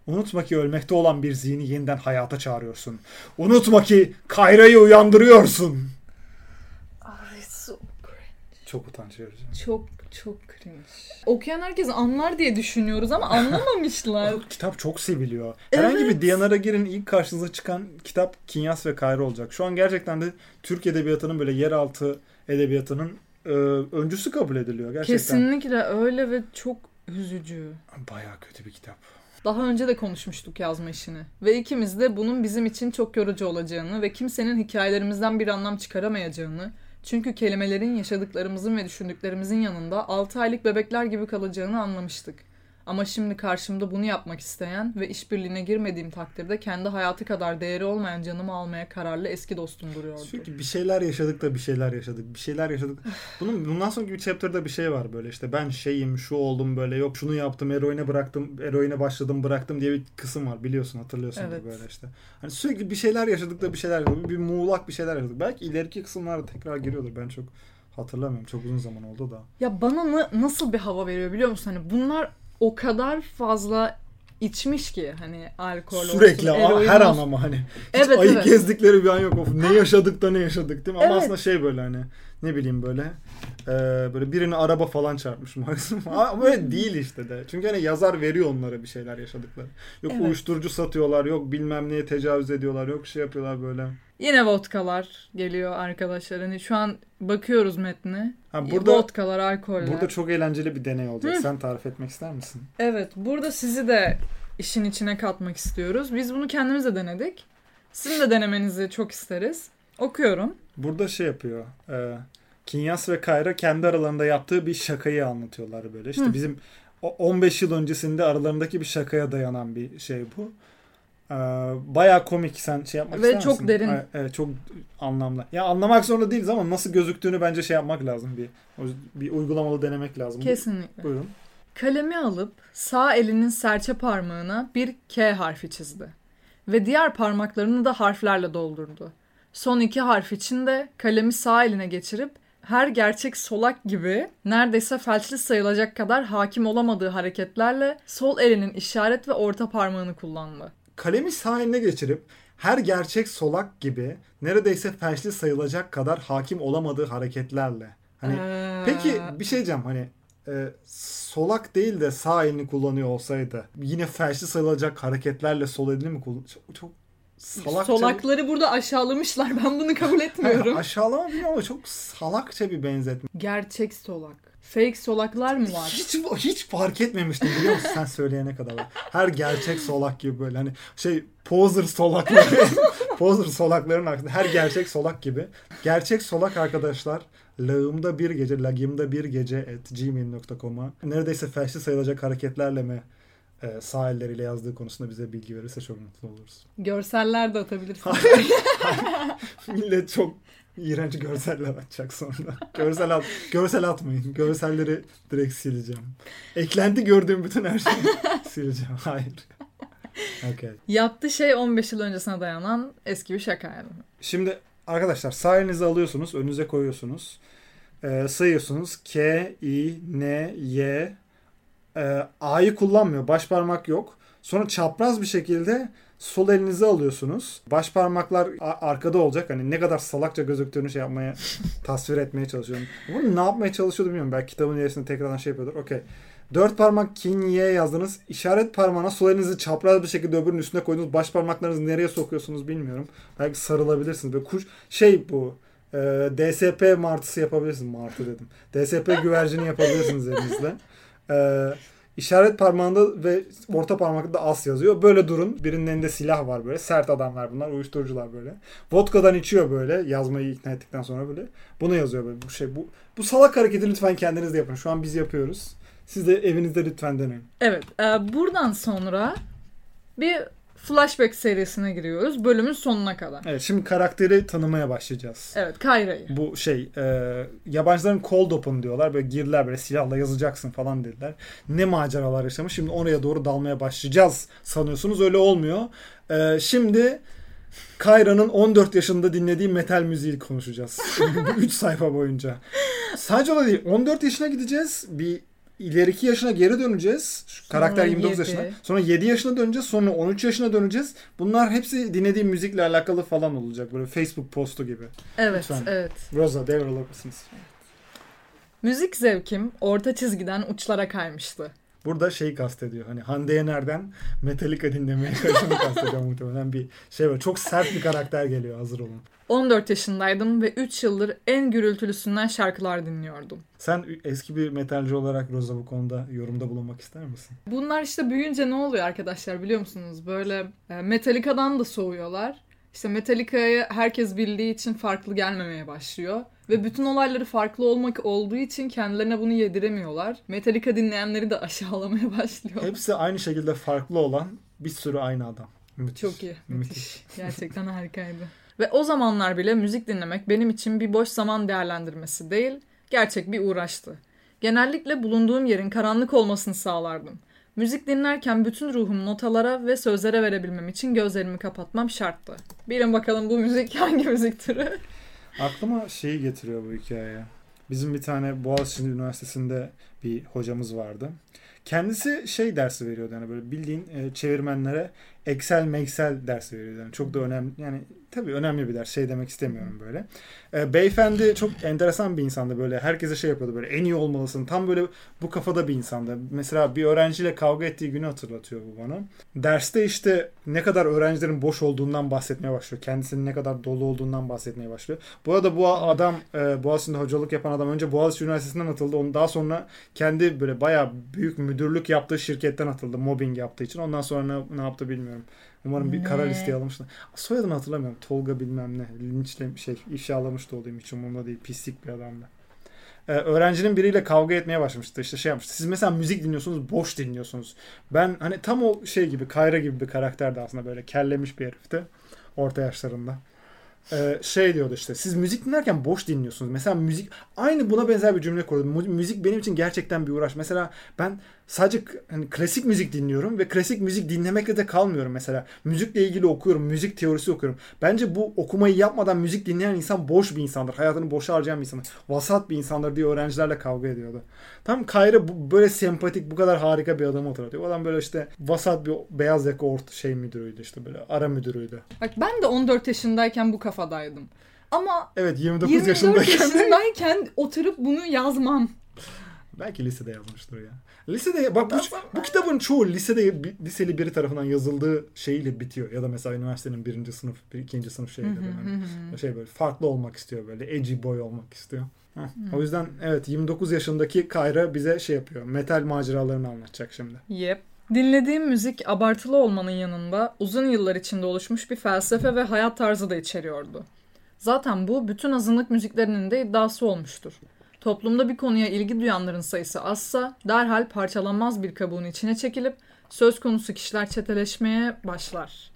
Unutma ki ölmekte olan bir zihni yeniden hayata çağırıyorsun. Unutma ki Kayra'yı uyandırıyorsun. Ay so cringe. Çok utanç verici. Çok çok cringe. Okuyan herkes anlar diye düşünüyoruz ama anlamamışlar. kitap çok seviliyor. Herhangi evet. bir Diyanara girin ilk karşınıza çıkan kitap Kinyas ve Kayra olacak. Şu an gerçekten de Türk Edebiyatı'nın böyle yeraltı edebiyatının e, öncüsü kabul ediliyor gerçekten. Kesinlikle öyle ve çok üzücü. Baya kötü bir kitap. Daha önce de konuşmuştuk yazma işini. Ve ikimiz de bunun bizim için çok yorucu olacağını ve kimsenin hikayelerimizden bir anlam çıkaramayacağını Çünkü kelimelerin yaşadıklarımızın ve düşündüklerimizin yanında 6 aylık bebekler gibi kalacağını anlamıştık. Ama şimdi karşımda bunu yapmak isteyen ve işbirliğine girmediğim takdirde kendi hayatı kadar değeri olmayan canımı almaya kararlı eski dostum duruyordu. Sürekli bir şeyler yaşadık da bir şeyler yaşadık. Bir şeyler yaşadık. Bunun bundan sonraki bir chapter'da bir şey var böyle işte ben şeyim şu oldum böyle yok şunu yaptım eroine bıraktım eroine başladım bıraktım diye bir kısım var biliyorsun hatırlıyorsun Evet. böyle işte. Hani sürekli bir şeyler yaşadık da bir şeyler yaşadık. Bir muğlak bir şeyler yaşadık. Belki ileriki kısımlarda tekrar giriyordur. Ben çok hatırlamıyorum. Çok uzun zaman oldu da. Ya bana na- nasıl bir hava veriyor biliyor musun? Hani bunlar o kadar fazla içmiş ki hani alkol Sürekli olsun, eroin her olsun. an ama hani hiç Evet, ayık evet. gezdikleri bir an yok. Of, ne yaşadık da ne yaşadık değil mi? Ama Evet. aslında şey böyle hani ne bileyim böyle e, böyle birini araba falan çarpmış maksimum. Ama öyle değil işte de. Çünkü hani yazar veriyor onlara bir şeyler yaşadıkları. Yok Evet. uyuşturucu satıyorlar, yok bilmem neye tecavüz ediyorlar, yok şey yapıyorlar böyle. Yine vodkalar geliyor arkadaşlar. Hani şu an bakıyoruz metne. Ha, burada Vodkalar, alkoller. burada çok eğlenceli bir deney olacak. Hı. Sen tarif etmek ister misin? Evet, burada sizi de işin içine katmak istiyoruz. Biz bunu kendimiz de denedik. Sizin de denemenizi çok isteriz. Okuyorum. Burada şey yapıyor. E, Kinyas ve Kayra kendi aralarında yaptığı bir şakayı anlatıyorlar böyle. İşte Hı. bizim o 15 yıl öncesinde aralarındaki bir şakaya dayanan bir şey bu. Ee, bayağı komik sen şey yapmak Ve ister çok misin? derin. Evet, Evet çok anlamlı. Ya anlamak zorunda değiliz ama nasıl gözüktüğünü bence şey yapmak lazım bir bir uygulamalı denemek lazım. Kesinlikle. Buyurun. Kalemi alıp sağ elinin serçe parmağına bir K harfi çizdi. Ve diğer parmaklarını da harflerle doldurdu. Son iki harf için de kalemi sağ eline geçirip her gerçek solak gibi neredeyse felçli sayılacak kadar hakim olamadığı hareketlerle sol elinin işaret ve orta parmağını kullandı. Kalemi sağ eline geçirip her gerçek solak gibi neredeyse felçli sayılacak kadar hakim olamadığı hareketlerle. Hani Ee, Peki bir şey diyeceğim hani e, solak değil de sağ elini kullanıyor olsaydı yine felçli sayılacak hareketlerle sol elini mi kullan? Çok, çok salakça. solakları burada aşağılamışlar. Ben bunu kabul etmiyorum. Aşağılama bilmiyorum ama çok salakça bir benzetme. Gerçek solak. Fake solaklar mı var? Hiç hiç fark etmemiştim biliyor musun sen söyleyene kadar. Her gerçek solak gibi böyle hani şey poser solakları poser solakların aksine her gerçek solak gibi. Gerçek solak arkadaşlar lağımda bir gece lagimda bir gece at gmail.com'a neredeyse felçli sayılacak hareketlerle mi e, sağ elleriyle yazdığı konusunda bize bilgi verirse çok mutlu oluruz. Görseller de atabilirsin. Millet çok iğrenç görseller atacak sonra. Görsel at, görsel atmayın. Görselleri direkt sileceğim. Eklenti gördüğüm bütün her şeyi sileceğim. Hayır. Okay. Yaptığı şey 15 yıl öncesine dayanan eski bir şaka yani. Şimdi arkadaşlar sağ elinizi alıyorsunuz. Önünüze koyuyorsunuz. Ee, sayıyorsunuz. K, I, N, Y. Ee, A'yı kullanmıyor. Baş parmak yok. Sonra çapraz bir şekilde sol elinizi alıyorsunuz. Baş parmaklar arkada olacak. Hani ne kadar salakça gözüktüğünü şey yapmaya, tasvir etmeye çalışıyorum. Bunu ne yapmaya çalışıyordu bilmiyorum. Belki kitabın ilerisinde tekrardan şey yapıyordur. Okey. Dört parmak kin Y yazdınız. İşaret parmağına sol elinizi çapraz bir şekilde öbürünün üstüne koydunuz. Baş parmaklarınızı nereye sokuyorsunuz bilmiyorum. Belki sarılabilirsiniz. Böyle kuş şey bu. e, DSP martısı yapabilirsiniz. Martı dedim. DSP güvercini yapabilirsiniz elinizle. E, işaret parmağında ve orta parmakta as yazıyor. Böyle durun. Birinin elinde silah var böyle. Sert adamlar bunlar. Uyuşturucular böyle. Vodka'dan içiyor böyle. Yazmayı ikna ettikten sonra böyle. Bunu yazıyor böyle. Bu şey bu bu salak hareketi lütfen kendiniz de yapın. Şu an biz yapıyoruz. Siz de evinizde lütfen deneyin. Evet. e, buradan sonra bir flashback serisine giriyoruz. Bölümün sonuna kadar. Evet şimdi karakteri tanımaya başlayacağız. Evet Kayra'yı. Bu şey e, yabancıların cold open diyorlar. Böyle girdiler böyle silahla yazacaksın falan dediler. Ne maceralar yaşamış. Şimdi oraya doğru dalmaya başlayacağız sanıyorsunuz. Öyle olmuyor. E, şimdi Kayra'nın 14 yaşında dinlediği metal müziği konuşacağız. 3 sayfa boyunca. Sadece o da değil. 14 yaşına gideceğiz. Bir ileriki yaşına geri döneceğiz. Şu karakter Sonra 29 yedi. yaşına. Sonra 7 yaşına döneceğiz. Sonra 13 yaşına döneceğiz. Bunlar hepsi dinlediği müzikle alakalı falan olacak. Böyle Facebook postu gibi. Evet, Lütfen. evet. Rosa devralır mısınız? Müzik zevkim orta çizgiden uçlara kaymıştı. Burada şeyi kastediyor. Hani Hande Yener'den Metallica dinlemeye kaçını kastediyor muhtemelen bir şey var. Çok sert bir karakter geliyor. Hazır olun. 14 yaşındaydım ve 3 yıldır en gürültülüsünden şarkılar dinliyordum. Sen eski bir metalci olarak Rosa bu konuda yorumda bulunmak ister misin? Bunlar işte büyüyünce ne oluyor arkadaşlar biliyor musunuz? Böyle e, Metallica'dan da soğuyorlar. İşte Metallica'ya herkes bildiği için farklı gelmemeye başlıyor. Ve bütün olayları farklı olmak olduğu için kendilerine bunu yediremiyorlar. Metallica dinleyenleri de aşağılamaya başlıyor. Hepsi aynı şekilde farklı olan bir sürü aynı adam. Müthiş. Çok iyi. Müthiş. Müthiş. Gerçekten harikaydı. Ve o zamanlar bile müzik dinlemek benim için bir boş zaman değerlendirmesi değil, gerçek bir uğraştı. Genellikle bulunduğum yerin karanlık olmasını sağlardım. Müzik dinlerken bütün ruhumu notalara ve sözlere verebilmem için gözlerimi kapatmam şarttı. Bilin bakalım bu müzik hangi müzik türü? Aklıma şeyi getiriyor bu hikaye. Bizim bir tane Boğaziçi Üniversitesi'nde bir hocamız vardı. Kendisi şey dersi veriyordu yani böyle bildiğin e, çevirmenlere Excel Excel dersi veriyordu. Yani çok da önemli yani tabii önemli bir ders şey demek istemiyorum böyle. E, beyefendi çok enteresan bir insandı böyle herkese şey yapıyordu böyle en iyi olmalısın. Tam böyle bu kafada bir insandı. Mesela bir öğrenciyle kavga ettiği günü hatırlatıyor bu bana. Derste işte ne kadar öğrencilerin boş olduğundan bahsetmeye başlıyor. Kendisinin ne kadar dolu olduğundan bahsetmeye başlıyor. Bu arada bu adam e, Boğaziçi'nde hocalık yapan adam önce Boğaziçi Üniversitesi'nden atıldı. Onu daha sonra kendi böyle bayağı büyük müdürlük yaptığı şirketten atıldı. Mobbing yaptığı için. Ondan sonra ne, ne yaptı bilmiyorum. Umarım bir kara Ne? listeye almışlar. Soyadını hatırlamıyorum. Tolga bilmem ne. Linçle şey ifşalamış da olayım hiç umurumda değil. Pislik bir adamdı. Ee, öğrencinin biriyle kavga etmeye başlamıştı. İşte şey yapmıştı. Siz mesela müzik dinliyorsunuz, boş dinliyorsunuz. Ben hani tam o şey gibi, Kayra gibi bir karakterdi aslında böyle kellemiş bir herifti. Orta yaşlarında. Ee, şey diyordu işte siz müzik dinlerken boş dinliyorsunuz. Mesela müzik aynı buna benzer bir cümle kurdum. Müzik benim için gerçekten bir uğraş. Mesela ben sadece hani klasik müzik dinliyorum ve klasik müzik dinlemekle de kalmıyorum mesela. Müzikle ilgili okuyorum, müzik teorisi okuyorum. Bence bu okumayı yapmadan müzik dinleyen insan boş bir insandır. Hayatını boşa harcayan bir insandır. Vasat bir insandır diye öğrencilerle kavga ediyordu. Tam Kayra bu, böyle sempatik, bu kadar harika bir adamı hatırlatıyor. O adam böyle işte vasat bir beyaz yaka orta şey müdürüydü işte böyle ara müdürüydü. Bak ben de 14 yaşındayken bu kafadaydım. Ama Evet 29 24 yaşındayken yaşındayken oturup bunu yazmam. Belki lisede yazmıştır ya. Lisede bak bu, bu kitabın çoğu lisede liseli biri tarafından yazıldığı şeyiyle bitiyor. Ya da mesela üniversitenin birinci sınıf, bir, ikinci sınıf şeyiyle böyle. Şey böyle farklı olmak istiyor böyle. Edgy boy olmak istiyor. Heh. O yüzden evet 29 yaşındaki Kayra bize şey yapıyor. Metal maceralarını anlatacak şimdi. Yep. Dinlediğim müzik abartılı olmanın yanında uzun yıllar içinde oluşmuş bir felsefe ve hayat tarzı da içeriyordu. Zaten bu bütün azınlık müziklerinin de iddiası olmuştur. Toplumda bir konuya ilgi duyanların sayısı azsa derhal parçalanmaz bir kabuğun içine çekilip söz konusu kişiler çeteleşmeye başlar.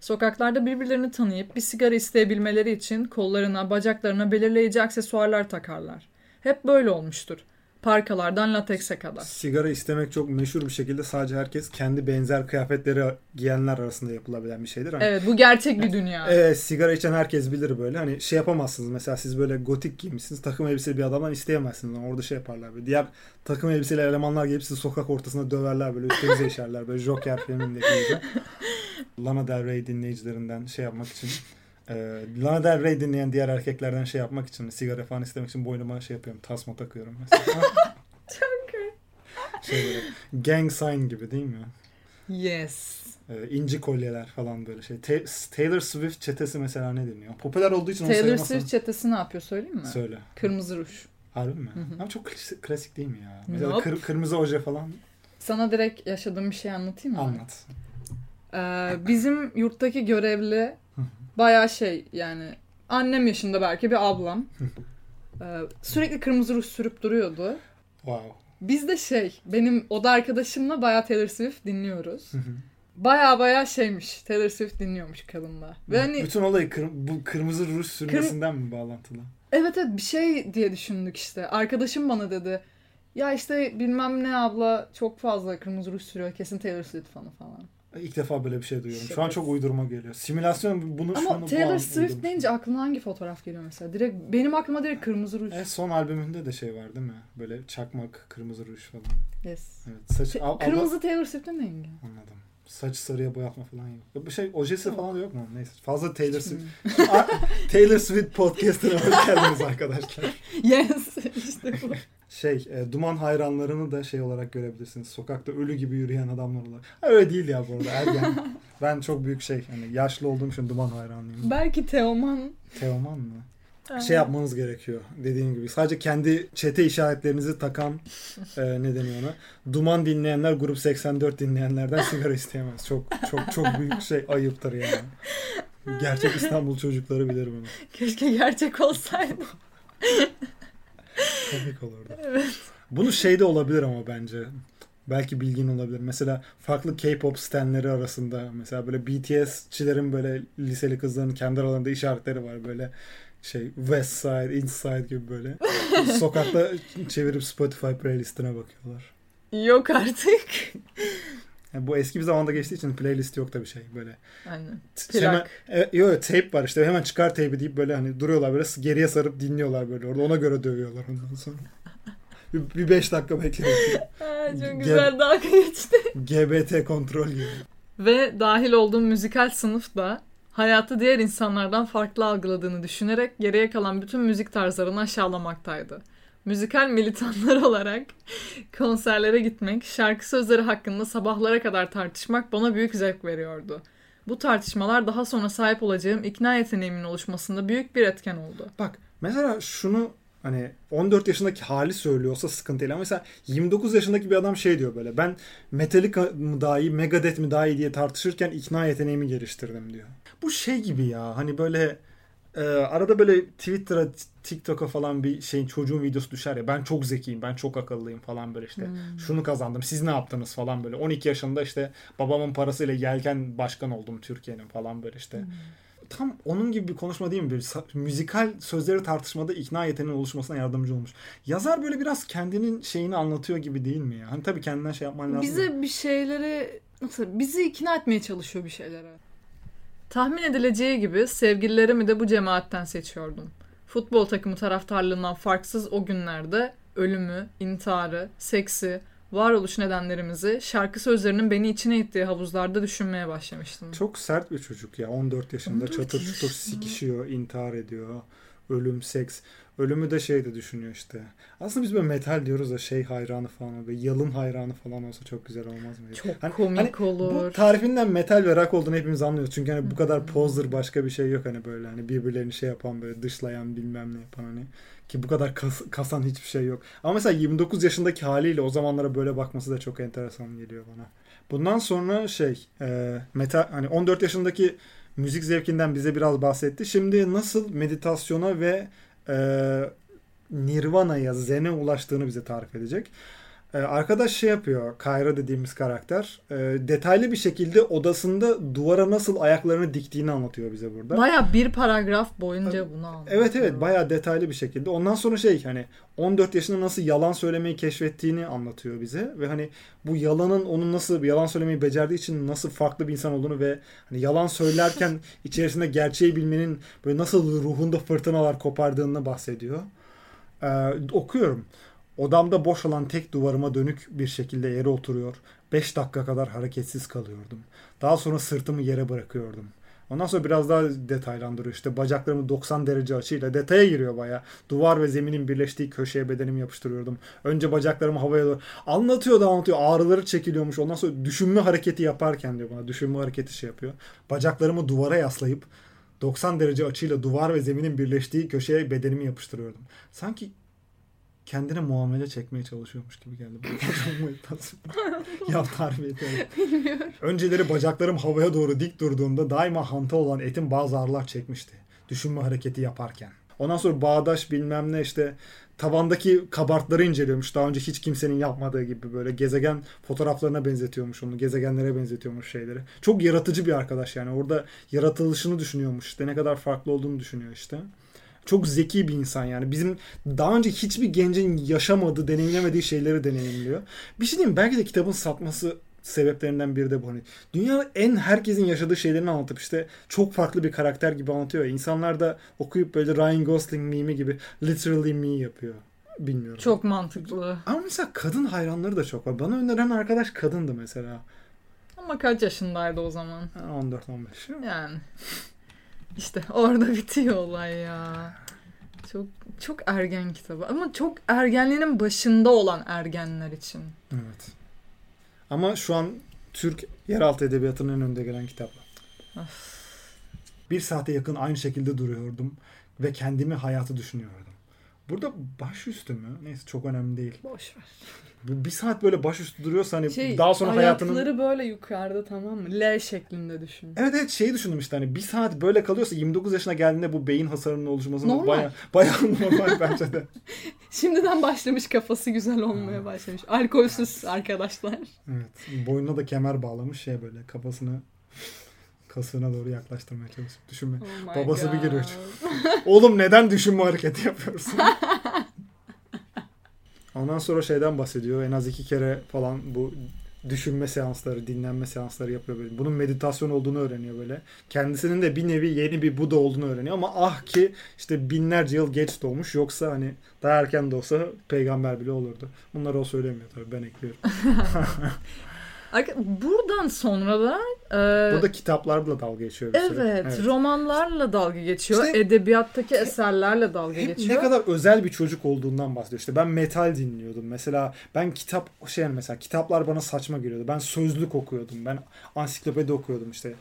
Sokaklarda birbirlerini tanıyıp bir sigara isteyebilmeleri için kollarına, bacaklarına belirleyici aksesuarlar takarlar. Hep böyle olmuştur. Parkalardan latekse kadar. Sigara istemek çok meşhur bir şekilde sadece herkes kendi benzer kıyafetleri giyenler arasında yapılabilen bir şeydir. Hani Evet bu gerçek bir dünya. Evet, sigara içen herkes bilir böyle. Hani şey yapamazsınız. Mesela siz böyle gotik giymişsiniz. Takım elbiseli bir adamdan isteyemezsiniz. Orada şey yaparlar böyle. Diğer takım elbiseli elemanlar gelip sizi sokak ortasında döverler böyle. Üstünüze işerler böyle. Joker filmindeki gibi. Lana Del Rey dinleyicilerinden şey yapmak için e, Lana Del Rey dinleyen diğer erkeklerden şey yapmak için sigara falan istemek için boynuma şey yapıyorum. Tasma takıyorum mesela. Çok iyi. şey böyle, gang sign gibi değil mi? Yes. E, inci kolyeler falan böyle şey. Ta- Taylor Swift çetesi mesela ne deniyor? Popüler olduğu için onu Taylor. Swift çetesi ne yapıyor söyleyeyim mi? Söyle. Kırmızı ruj. Harbi mi? Hı hı. Ama çok klasik, klasik değil mi ya? Mesela Nope. kır- kırmızı oje falan Sana direkt yaşadığım bir şey anlatayım mı? anlat. Ee, bizim yurttaki görevli bayağı şey yani annem yaşında belki bir ablam. Ee, sürekli kırmızı ruj sürüp duruyordu. Wow. Biz de şey benim oda arkadaşımla bayağı Taylor Swift dinliyoruz. Baya baya şeymiş Taylor Swift dinliyormuş kadınla. Ve hani Bütün olay kır- bu kırmızı ruj sürmesinden mi bağlantılı? Evet evet bir şey diye düşündük işte. Arkadaşım bana dedi. Ya işte bilmem ne abla çok fazla kırmızı ruj sürüyor. Kesin Taylor Swift fanı falan. İlk defa böyle bir şey duyuyorum. Şu an çok uydurma geliyor. Simülasyon bunu şunu Ama bu Taylor Swift uydurmuş. deyince aklına hangi fotoğraf geliyor mesela? Direkt benim aklıma direkt kırmızı ruj. Evet, son albümünde de şey var değil mi? Böyle çakmak, kırmızı ruj falan. Yes. Evet. Saç, Te- al- kırmızı Taylor Swift'in ne ilgi? Anladım. Saç sarıya boyatma falan yok. Bir şey ojesi Yok. falan da yok mu? Neyse. Fazla Taylor Swift. Taylor Swift podcast'ına hoş geldiniz arkadaşlar. yes. işte bu. Şey, e, duman hayranlarını da şey olarak görebilirsiniz. Sokakta ölü gibi yürüyen adamlar olarak. Ha, öyle değil ya bu arada ergen. ben çok büyük şey, hani yaşlı olduğum için duman hayranıyım. Belki Teoman. Teoman mı? Şey yapmanız gerekiyor dediğim gibi. Sadece kendi çete işaretlerinizi takan e, ne deniyor ona? Duman dinleyenler grup 84 dinleyenlerden sigara isteyemez. Çok çok çok büyük şey ayıptır yani. Gerçek İstanbul çocukları bilir bunu. Keşke gerçek olsaydı. Komik olurdu. Evet. Bunu şeyde olabilir ama bence. Belki bilgin olabilir. Mesela farklı K-pop stenleri arasında mesela böyle BTS'çilerin böyle liseli kızların kendi aralarında işaretleri var böyle şey West Side, East Side gibi böyle. Sokakta çevirip Spotify playlistine bakıyorlar. Yok artık. Yani bu eski bir zamanda geçtiği için playlist yok da bir şey böyle. Aynen. T- Plak. Hemen, e, yo, tape var işte hemen çıkar tape'i deyip böyle hani duruyorlar böyle geriye sarıp dinliyorlar böyle orada ona göre dövüyorlar ondan sonra. bir, bir beş dakika bekliyorsun. Çok güzel dalga geçti. GBT kontrol gibi. Ve dahil olduğum müzikal sınıf da hayatı diğer insanlardan farklı algıladığını düşünerek geriye kalan bütün müzik tarzlarını aşağılamaktaydı. Müzikal militanlar olarak konserlere gitmek, şarkı sözleri hakkında sabahlara kadar tartışmak bana büyük zevk veriyordu. Bu tartışmalar daha sonra sahip olacağım ikna yeteneğimin oluşmasında büyük bir etken oldu. Bak mesela şunu hani 14 yaşındaki hali söylüyorsa sıkıntı değil ama mesela 29 yaşındaki bir adam şey diyor böyle ben Metallica mı daha iyi Megadeth mi daha iyi diye tartışırken ikna yeteneğimi geliştirdim diyor. Bu şey gibi ya hani böyle e, arada böyle Twitter'a TikTok'a falan bir şeyin çocuğun videosu düşer ya ben çok zekiyim ben çok akıllıyım falan böyle işte şunu kazandım siz ne yaptınız falan böyle 12 yaşında işte babamın parasıyla yelken başkan oldum Türkiye'nin falan böyle işte tam onun gibi bir konuşma değil mi? Bir müzikal sözleri tartışmada ikna yeteneğinin oluşmasına yardımcı olmuş. Yazar böyle biraz kendinin şeyini anlatıyor gibi değil mi ya? Hani tabii kendinden şey yapman lazım. Bize bir şeyleri nasıl bizi ikna etmeye çalışıyor bir şeylere. Tahmin edileceği gibi sevgililerimi de bu cemaatten seçiyordum. Futbol takımı taraftarlığından farksız o günlerde ölümü, intiharı, seksi, varoluş nedenlerimizi şarkı sözlerinin beni içine ittiği havuzlarda düşünmeye başlamıştım. Çok sert bir çocuk ya. 14 yaşında 14 çatır çutur yaşında. sikişiyor, intihar ediyor. Ölüm, seks. Ölümü de şey de düşünüyor işte. Aslında biz böyle metal diyoruz da şey hayranı falan. Böyle yalın hayranı falan olsa çok güzel olmaz mı? Çok Hani- komik Bu olur. tarifinden metal ve rock olduğunu hepimiz anlıyoruz. Çünkü hani bu kadar poser başka bir şey yok hani böyle hani birbirlerini şey yapan böyle dışlayan bilmem ne yapan hani ki bu kadar kas- kasan hiçbir şey yok. Ama mesela 29 yaşındaki haliyle o zamanlara böyle bakması da çok enteresan geliyor bana. Bundan sonra şey e, metal hani 14 yaşındaki müzik zevkinden bize biraz bahsetti. Şimdi nasıl meditasyona ve e, nirvana'ya, zen'e ulaştığını bize tarif edecek. Ee, arkadaş şey yapıyor. Kayra dediğimiz karakter. Ee, detaylı bir şekilde odasında duvara nasıl ayaklarını diktiğini anlatıyor bize burada. Baya bir paragraf boyunca bunu anlatıyor. Evet evet bayağı detaylı bir şekilde. Ondan sonra şey hani 14 yaşında nasıl yalan söylemeyi keşfettiğini anlatıyor bize ve hani bu yalanın onun nasıl yalan söylemeyi becerdiği için nasıl farklı bir insan olduğunu ve hani yalan söylerken içerisinde gerçeği bilmenin böyle nasıl ruhunda fırtınalar kopardığını bahsediyor. Ee, okuyorum. Odamda boş olan tek duvarıma dönük bir şekilde yere oturuyor. 5 dakika kadar hareketsiz kalıyordum. Daha sonra sırtımı yere bırakıyordum. Ondan sonra biraz daha detaylandırıyor. İşte bacaklarımı 90 derece açıyla detaya giriyor baya. Duvar ve zeminin birleştiği köşeye bedenimi yapıştırıyordum. Önce bacaklarımı havaya doğru anlatıyor da anlatıyor. Ağrıları çekiliyormuş. Ondan sonra düşünme hareketi yaparken diyor bana. Düşünme hareketi şey yapıyor. Bacaklarımı duvara yaslayıp 90 derece açıyla duvar ve zeminin birleştiği köşeye bedenimi yapıştırıyordum. Sanki kendine muamele çekmeye çalışıyormuş gibi geldi. ya tarif ediyorum. Önceleri bacaklarım havaya doğru dik durduğunda daima hanta olan etim bazı ağrılar çekmişti. Düşünme hareketi yaparken. Ondan sonra bağdaş bilmem ne işte tavandaki kabartları inceliyormuş. Daha önce hiç kimsenin yapmadığı gibi böyle gezegen fotoğraflarına benzetiyormuş onu. Gezegenlere benzetiyormuş şeyleri. Çok yaratıcı bir arkadaş yani. Orada yaratılışını düşünüyormuş. İşte ne kadar farklı olduğunu düşünüyor işte. Çok zeki bir insan yani. Bizim daha önce hiçbir gencin yaşamadığı, deneyimlemediği şeyleri deneyimliyor. Bir şey diyeyim belki de kitabın satması sebeplerinden biri de bu. Hani dünyanın en herkesin yaşadığı şeylerini anlatıp işte çok farklı bir karakter gibi anlatıyor. İnsanlar da okuyup böyle Ryan Gosling mimi gibi literally me yapıyor. Bilmiyorum. Çok mantıklı. Ama mesela kadın hayranları da çok var. Bana öneren arkadaş kadındı mesela. Ama kaç yaşındaydı o zaman? Ha, 14-15. Yani. İşte orada bitiyor olay ya. Çok çok ergen kitabı. Ama çok ergenliğinin başında olan ergenler için. Evet. Ama şu an Türk yeraltı edebiyatının en önde gelen kitaplar. Bir saate yakın aynı şekilde duruyordum ve kendimi hayatı düşünüyordum. Burada başüstü mü? Neyse çok önemli değil. Boş ver. Bir saat böyle başüstü duruyorsa hani Şey, daha sonra hayatının... Ayakları böyle yukarıda tamam mı? L şeklinde düşün. Evet evet şeyi düşündüm işte hani bir saat böyle kalıyorsa 29 yaşına geldiğinde bu beyin hasarının oluşması Normal. baya baya normal bence de. Şimdiden başlamış kafası güzel olmaya başlamış. Alkolsüz arkadaşlar. Evet. Boynuna da kemer bağlamış şey böyle kafasını kasığına doğru yaklaştırmaya çalışıp düşünme. Oh Babası bir God. giriyor. Oğlum neden düşünme hareketi yapıyorsun? Ondan sonra şeyden bahsediyor. En az iki kere falan bu düşünme seansları, dinlenme seansları yapıyor böyle. Bunun meditasyon olduğunu öğreniyor böyle. Kendisinin de bir nevi yeni bir Buda olduğunu öğreniyor ama ah ki işte binlerce yıl geç doğmuş yoksa hani daha erken de olsa peygamber bile olurdu. Bunları o söylemiyor tabii ben ekliyorum. Buradan sonra da e, Burada kitaplarla dalga geçiyor süre. evet, romanlarla dalga geçiyor. İşte- edebiyattaki eserlerle dalga Hep geçiyor. ne kadar özel bir çocuk olduğundan bahsediyor. İşte ben metal dinliyordum. Mesela ben kitap şey mesela kitaplar bana saçma geliyordu. Ben sözlük okuyordum. Ben ansiklopedi okuyordum işte.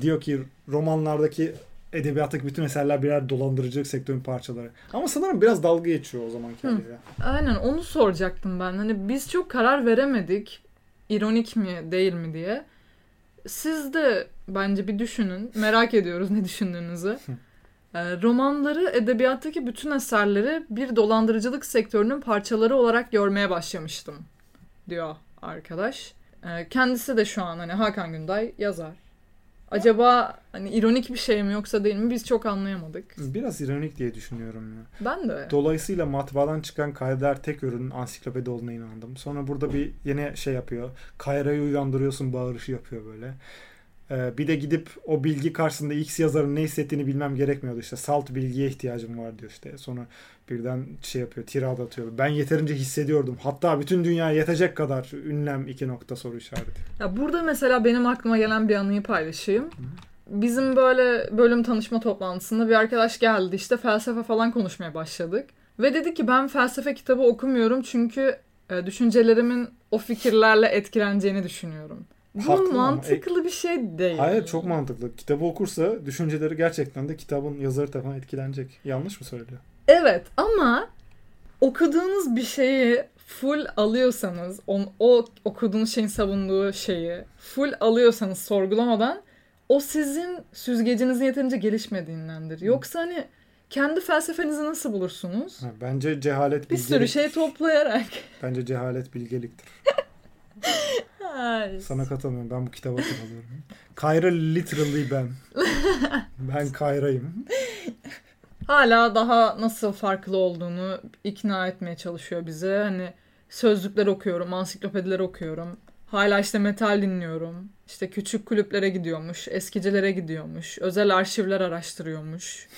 Diyor ki romanlardaki edebiyattaki bütün eserler birer dolandırıcılık sektörün parçaları. Ama sanırım biraz dalga geçiyor o zamanki haliyle. Aynen onu soracaktım ben. Hani biz çok karar veremedik. İronik mi değil mi diye. Siz de bence bir düşünün. Merak ediyoruz ne düşündüğünüzü. Ee, romanları, edebiyattaki bütün eserleri bir dolandırıcılık sektörünün parçaları olarak görmeye başlamıştım diyor arkadaş. Ee, kendisi de şu an hani Hakan Günday yazar. Acaba hani ironik bir şey mi yoksa değil mi biz çok anlayamadık. Biraz ironik diye düşünüyorum ya. Ben de. Dolayısıyla matbaadan çıkan Kaydar tek ürünün ansiklopedi olduğuna inandım. Sonra burada bir yine şey yapıyor. Kayra'yı uyandırıyorsun bağırışı yapıyor böyle. Ee, bir de gidip o bilgi karşısında X yazarın ne hissettiğini bilmem gerekmiyordu işte. Salt bilgiye ihtiyacım var diyor işte. Sonra birden şey yapıyor, tirad atıyor. Ben yeterince hissediyordum. Hatta bütün dünya yetecek kadar ünlem iki nokta soru işareti. Ya burada mesela benim aklıma gelen bir anıyı paylaşayım. Bizim böyle bölüm tanışma toplantısında bir arkadaş geldi işte felsefe falan konuşmaya başladık. Ve dedi ki ben felsefe kitabı okumuyorum çünkü e, düşüncelerimin o fikirlerle etkileneceğini düşünüyorum. Bu Haklı ama, mantıklı bir şey değil. Hayır çok mantıklı. Kitabı okursa düşünceleri gerçekten de kitabın yazarı tarafından etkilenecek. Yanlış mı söylüyor? Evet ama okuduğunuz bir şeyi full alıyorsanız, on, o okuduğunuz şeyin savunduğu şeyi full alıyorsanız sorgulamadan o sizin süzgecinizin yeterince gelişmediğindendir. Yoksa hani kendi felsefenizi nasıl bulursunuz? Ha, bence cehalet Bir bilgeliktir. sürü şey toplayarak. Bence cehalet bilgeliktir. Ay. Sana katılmıyorum. Ben bu kitaba katılıyorum. Kayra literally ben. Ben Kayra'yım. Hala daha nasıl farklı olduğunu ikna etmeye çalışıyor bize. Hani sözlükler okuyorum, ansiklopediler okuyorum. Hala işte metal dinliyorum. İşte küçük kulüplere gidiyormuş, eskicilere gidiyormuş, özel arşivler araştırıyormuş.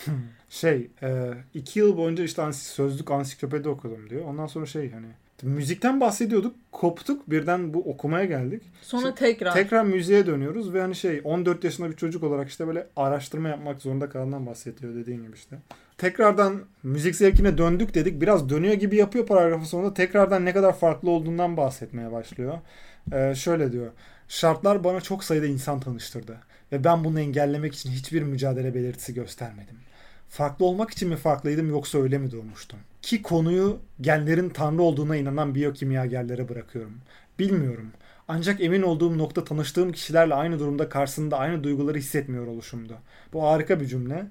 Şey, e, iki yıl boyunca işte sözlük ansiklopedi okudum diyor. Ondan sonra şey hani müzikten bahsediyorduk. Koptuk. Birden bu okumaya geldik. Sonra Şimdi tekrar. Tekrar müziğe dönüyoruz ve hani şey 14 yaşında bir çocuk olarak işte böyle araştırma yapmak zorunda kaldığından bahsediyor dediğin gibi işte. Tekrardan müzik zevkine döndük dedik. Biraz dönüyor gibi yapıyor paragrafın sonunda. Tekrardan ne kadar farklı olduğundan bahsetmeye başlıyor. Ee, şöyle diyor. Şartlar bana çok sayıda insan tanıştırdı. Ve ben bunu engellemek için hiçbir mücadele belirtisi göstermedim. Farklı olmak için mi farklıydım yoksa öyle mi doğmuştum? Ki konuyu genlerin tanrı olduğuna inanan biyokimyagerlere bırakıyorum. Bilmiyorum. Ancak emin olduğum nokta tanıştığım kişilerle aynı durumda karşısında aynı duyguları hissetmiyor oluşumdu. Bu harika bir cümle.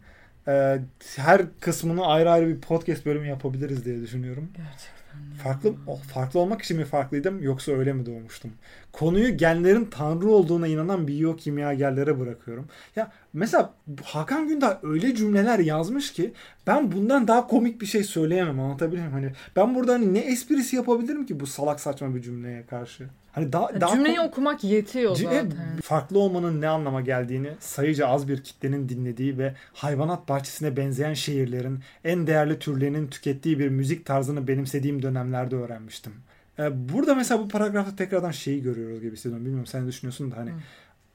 Ee, her kısmını ayrı ayrı bir podcast bölümü yapabiliriz diye düşünüyorum. Gerçekten. Farklı farklı olmak için mi farklıydım yoksa öyle mi doğmuştum? Konuyu genlerin tanrı olduğuna inanan biyokimyagerlere bırakıyorum. Ya mesela Hakan Günday öyle cümleler yazmış ki ben bundan daha komik bir şey söyleyemem anlatabilir miyim? Hani ben burada hani ne esprisi yapabilirim ki bu salak saçma bir cümleye karşı? Hani daha, daha Cümleyi okumak yetiyor C- zaten. farklı olmanın ne anlama geldiğini sayıca az bir kitlenin dinlediği ve hayvanat bahçesine benzeyen şehirlerin en değerli türlerinin tükettiği bir müzik tarzını benimsediğim dönemlerde öğrenmiştim. Ee, Burada mesela bu paragrafta tekrardan şeyi görüyoruz gibi hissediyorum. Bilmiyorum sen düşünüyorsun da hani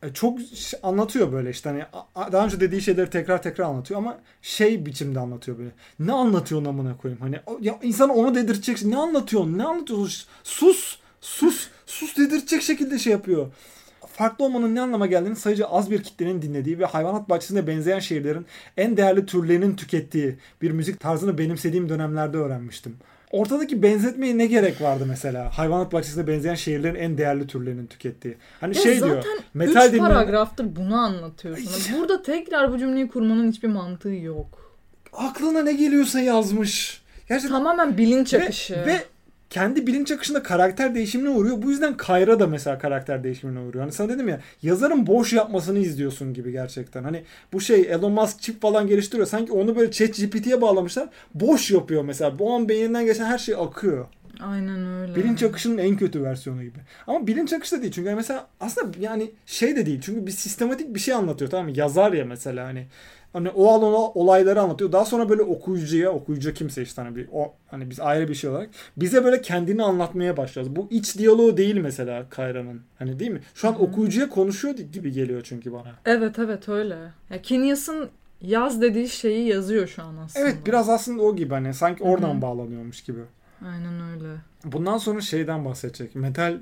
e, çok anlatıyor böyle işte hani daha önce dediği şeyleri tekrar tekrar anlatıyor ama şey biçimde anlatıyor böyle. Ne anlatıyorsun amına koyayım? Hani ya insana onu dedirteceksin. Ne anlatıyorsun? Ne anlatıyorsun? Sus! Sus! Sus dedirtecek şekilde şey yapıyor. farklı olmanın ne anlama geldiğini sayıca az bir kitlenin dinlediği ve hayvanat bahçesinde benzeyen şehirlerin en değerli türlerinin tükettiği bir müzik tarzını benimsediğim dönemlerde öğrenmiştim. Ortadaki benzetmeye ne gerek vardı mesela? Hayvanat bahçesinde benzeyen şehirlerin en değerli türlerinin tükettiği. Hani Ya şey zaten diyor. Metal Üç dinleyen... paragraftır bunu anlatıyorsun. Burada tekrar bu cümleyi kurmanın hiçbir mantığı yok. Aklına ne geliyorsa yazmış. Gerçekten Tamamen bilinç Ve- akışı. Ve, kendi bilinç akışında karakter değişimine uğruyor. Bu yüzden Kayra da mesela karakter değişimine uğruyor. Hani sana dedim ya yazarın boş yapmasını izliyorsun gibi gerçekten. Hani bu şey Elon Musk çip falan geliştiriyor. Sanki onu böyle chat GPT'ye bağlamışlar. Boş yapıyor mesela. Bu an beyninden geçen her şey akıyor. Aynen öyle. Bilinç akışının en kötü versiyonu gibi. Ama bilinç akışı da değil. Çünkü mesela aslında yani şey de değil. Çünkü bir sistematik bir şey anlatıyor tamam mı? Yazar ya mesela hani hani o o olayları anlatıyor. Daha sonra böyle okuyucuya, okuyucu kimse işte hani bir o hani biz ayrı bir şey olarak bize böyle kendini anlatmaya başlıyoruz. Bu iç diyaloğu değil mesela Kayra'nın. Hani değil mi? Şu an okuyucuya konuşuyor gibi geliyor çünkü bana. Evet evet öyle. Ya Kinyas'ın yaz dediği şeyi yazıyor şu an aslında. Evet biraz aslında o gibi hani sanki oradan Hı hı. bağlanıyormuş gibi. Aynen öyle. Bundan sonra şeyden bahsedecek. Metal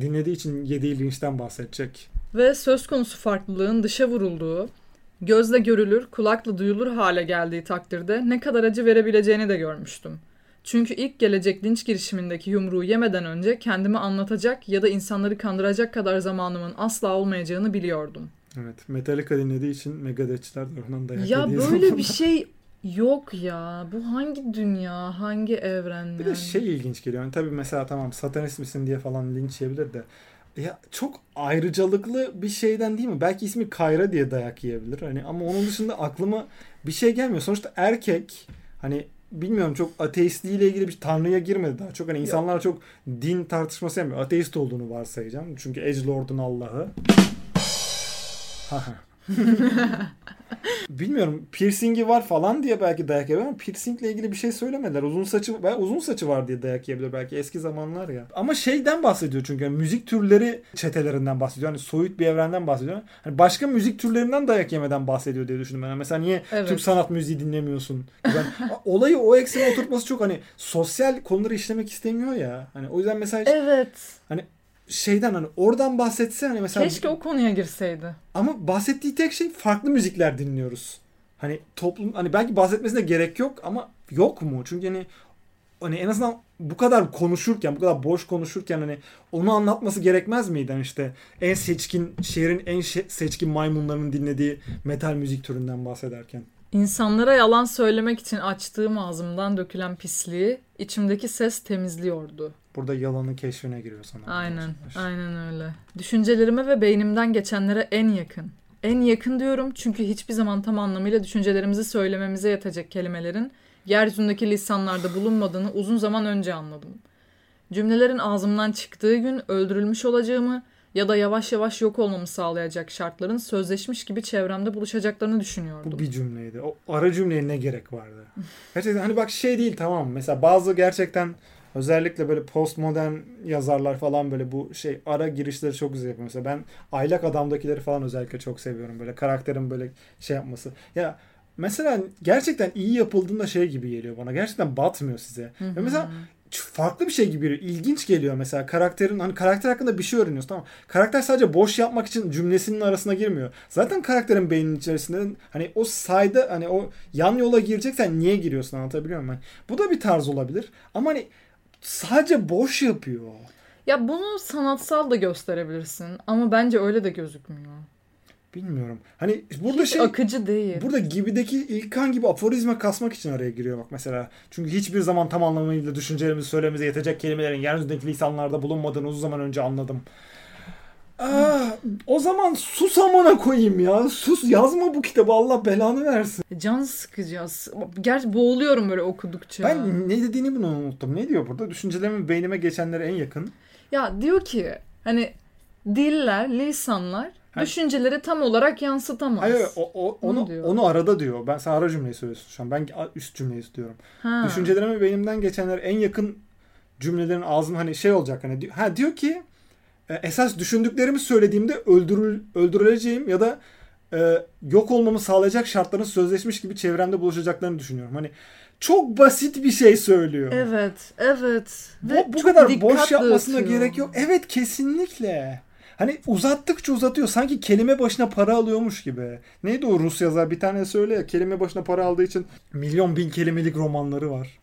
dinlediği için yediği linçten bahsedecek. Ve söz konusu farklılığın dışa vurulduğu, gözle görülür, kulakla duyulur hale geldiği takdirde ne kadar acı verebileceğini de görmüştüm. Çünkü ilk gelecek linç girişimindeki yumruğu yemeden önce kendimi anlatacak ya da insanları kandıracak kadar zamanımın asla olmayacağını biliyordum. Evet. Metallica dinlediği için Megadeth'çiler tarafından dayak Ya böyle bir şey yok ya. Bu hangi dünya, hangi evren? Bir de yani? şey ilginç geliyor. Yani tabii mesela tamam satanist misin diye falan linç yiyebilir de. Ya çok ayrıcalıklı bir şeyden değil mi? Belki ismi Kayra diye dayak yiyebilir. Hani ama onun dışında aklıma bir şey gelmiyor. Sonuçta erkek hani bilmiyorum çok ateistliğiyle ilgili bir tanrıya girmedi daha çok. Hani insanlar çok din tartışması yapmıyor. Ateist olduğunu varsayacağım. Çünkü Edgelord'un Allah'ı. Bilmiyorum piercingi var falan diye belki dayak yiyebilir ama piercingle ilgili bir şey söylemediler. Uzun saçı ben uzun saçı var diye dayak yiyebilir belki eski zamanlar ya. Ama şeyden bahsediyor çünkü yani müzik türleri çetelerinden bahsediyor. Hani soyut bir evrenden bahsediyor. Hani başka müzik türlerinden dayak yemeden bahsediyor diye düşündüm ben. Yani Mesela niye Evet. Türk sanat müziği dinlemiyorsun? Ben, olayı o eksene oturtması çok hani sosyal konuları işlemek istemiyor ya. Hani o yüzden mesela Evet. Şeyden hani oradan bahsetse hani mesela Keşke o konuya girseydi. ama bahsettiği tek şey farklı müzikler dinliyoruz. Hani toplum hani belki bahsetmesine gerek yok ama yok mu? Çünkü hani hani en azından bu kadar konuşurken, bu kadar boş konuşurken hani onu anlatması gerekmez miydi? Hani işte en seçkin şehrin en şe- seçkin maymunlarının dinlediği metal müzik türünden bahsederken. İnsanlara yalan söylemek için açtığım ağzımdan dökülen pisliği içimdeki ses temizliyordu. Burada yalanın keşfine giriyor sana. Aynen, aynen öyle. Düşüncelerime ve beynimden geçenlere en yakın. En yakın diyorum çünkü hiçbir zaman tam anlamıyla düşüncelerimizi söylememize yetecek kelimelerin yeryüzündeki lisanlarda bulunmadığını uzun zaman önce anladım. Cümlelerin ağzımdan çıktığı gün öldürülmüş olacağımı ya da yavaş yavaş yok olmamı sağlayacak şartların sözleşmiş gibi çevremde buluşacaklarını düşünüyordum. Bu bir cümleydi. O ara cümleye ne gerek vardı? Gerçekten hani bak şey değil tamam. Mesela bazı gerçekten özellikle böyle postmodern yazarlar falan böyle bu şey ara girişleri çok güzel yapıyor. Mesela ben Aylak Adam'dakileri falan özellikle çok seviyorum. Böyle karakterin böyle şey yapması. Ya mesela gerçekten iyi yapıldığında şey gibi geliyor bana. Gerçekten batmıyor size. Ve mesela farklı bir şey gibi geliyor. İlginç geliyor mesela karakterin hani karakter hakkında bir şey öğreniyorsun tamam. Karakter sadece boş yapmak için cümlesinin arasına girmiyor. Zaten karakterin beyninin içerisinde hani o sayda hani o yan yola gireceksen niye giriyorsun anlatabiliyor muyum? Hani bu da bir tarz olabilir. Ama hani sadece boş yapıyor. Ya bunu sanatsal da gösterebilirsin ama bence öyle de gözükmüyor. Bilmiyorum. Hani burada Hiç şey akıcı değil. Burada gibideki İlkan gibi aforizma kasmak için araya giriyor bak mesela. Çünkü hiçbir zaman tam anlamıyla düşüncelerimizi söylememize yetecek kelimelerin yeryüzündeki lisanlarda bulunmadığını uzun zaman önce anladım. Aa, o zaman sus amına koyayım ya. Sus yazma bu kitabı Allah belanı versin. Can sıkıcı. Gerçi boğuluyorum böyle okudukça. Ben ne dediğini bunu unuttum. Ne diyor burada? Düşüncelerimin beynime geçenlere en yakın. Ya diyor ki hani diller, lisanlar Ha. düşünceleri tam olarak yansıtamaz. Hayır o, o- Onu onu, diyor. onu arada diyor. Ben sen ara cümleyi söylüyorsun şu an. Ben üst cümleyi istiyorum. Ha. Düşüncelerime beynimden geçenler en yakın cümlelerin ağzım hani şey olacak hani ha diyor ki e, esas düşündüklerimi söylediğimde öldürül öldürüleceğim ya da e, yok olmamı sağlayacak şartların sözleşmiş gibi çevremde buluşacaklarını düşünüyorum. Hani çok basit bir şey söylüyor. Evet, evet. Bu, Ve bu kadar boş yapmasına dağıtıyor. gerek yok. Evet kesinlikle. Hani uzattıkça uzatıyor. Sanki kelime başına para alıyormuş gibi. Neydi o Rus yazar? Bir tane söyle ya. Kelime başına para aldığı için milyon bin kelimelik romanları var.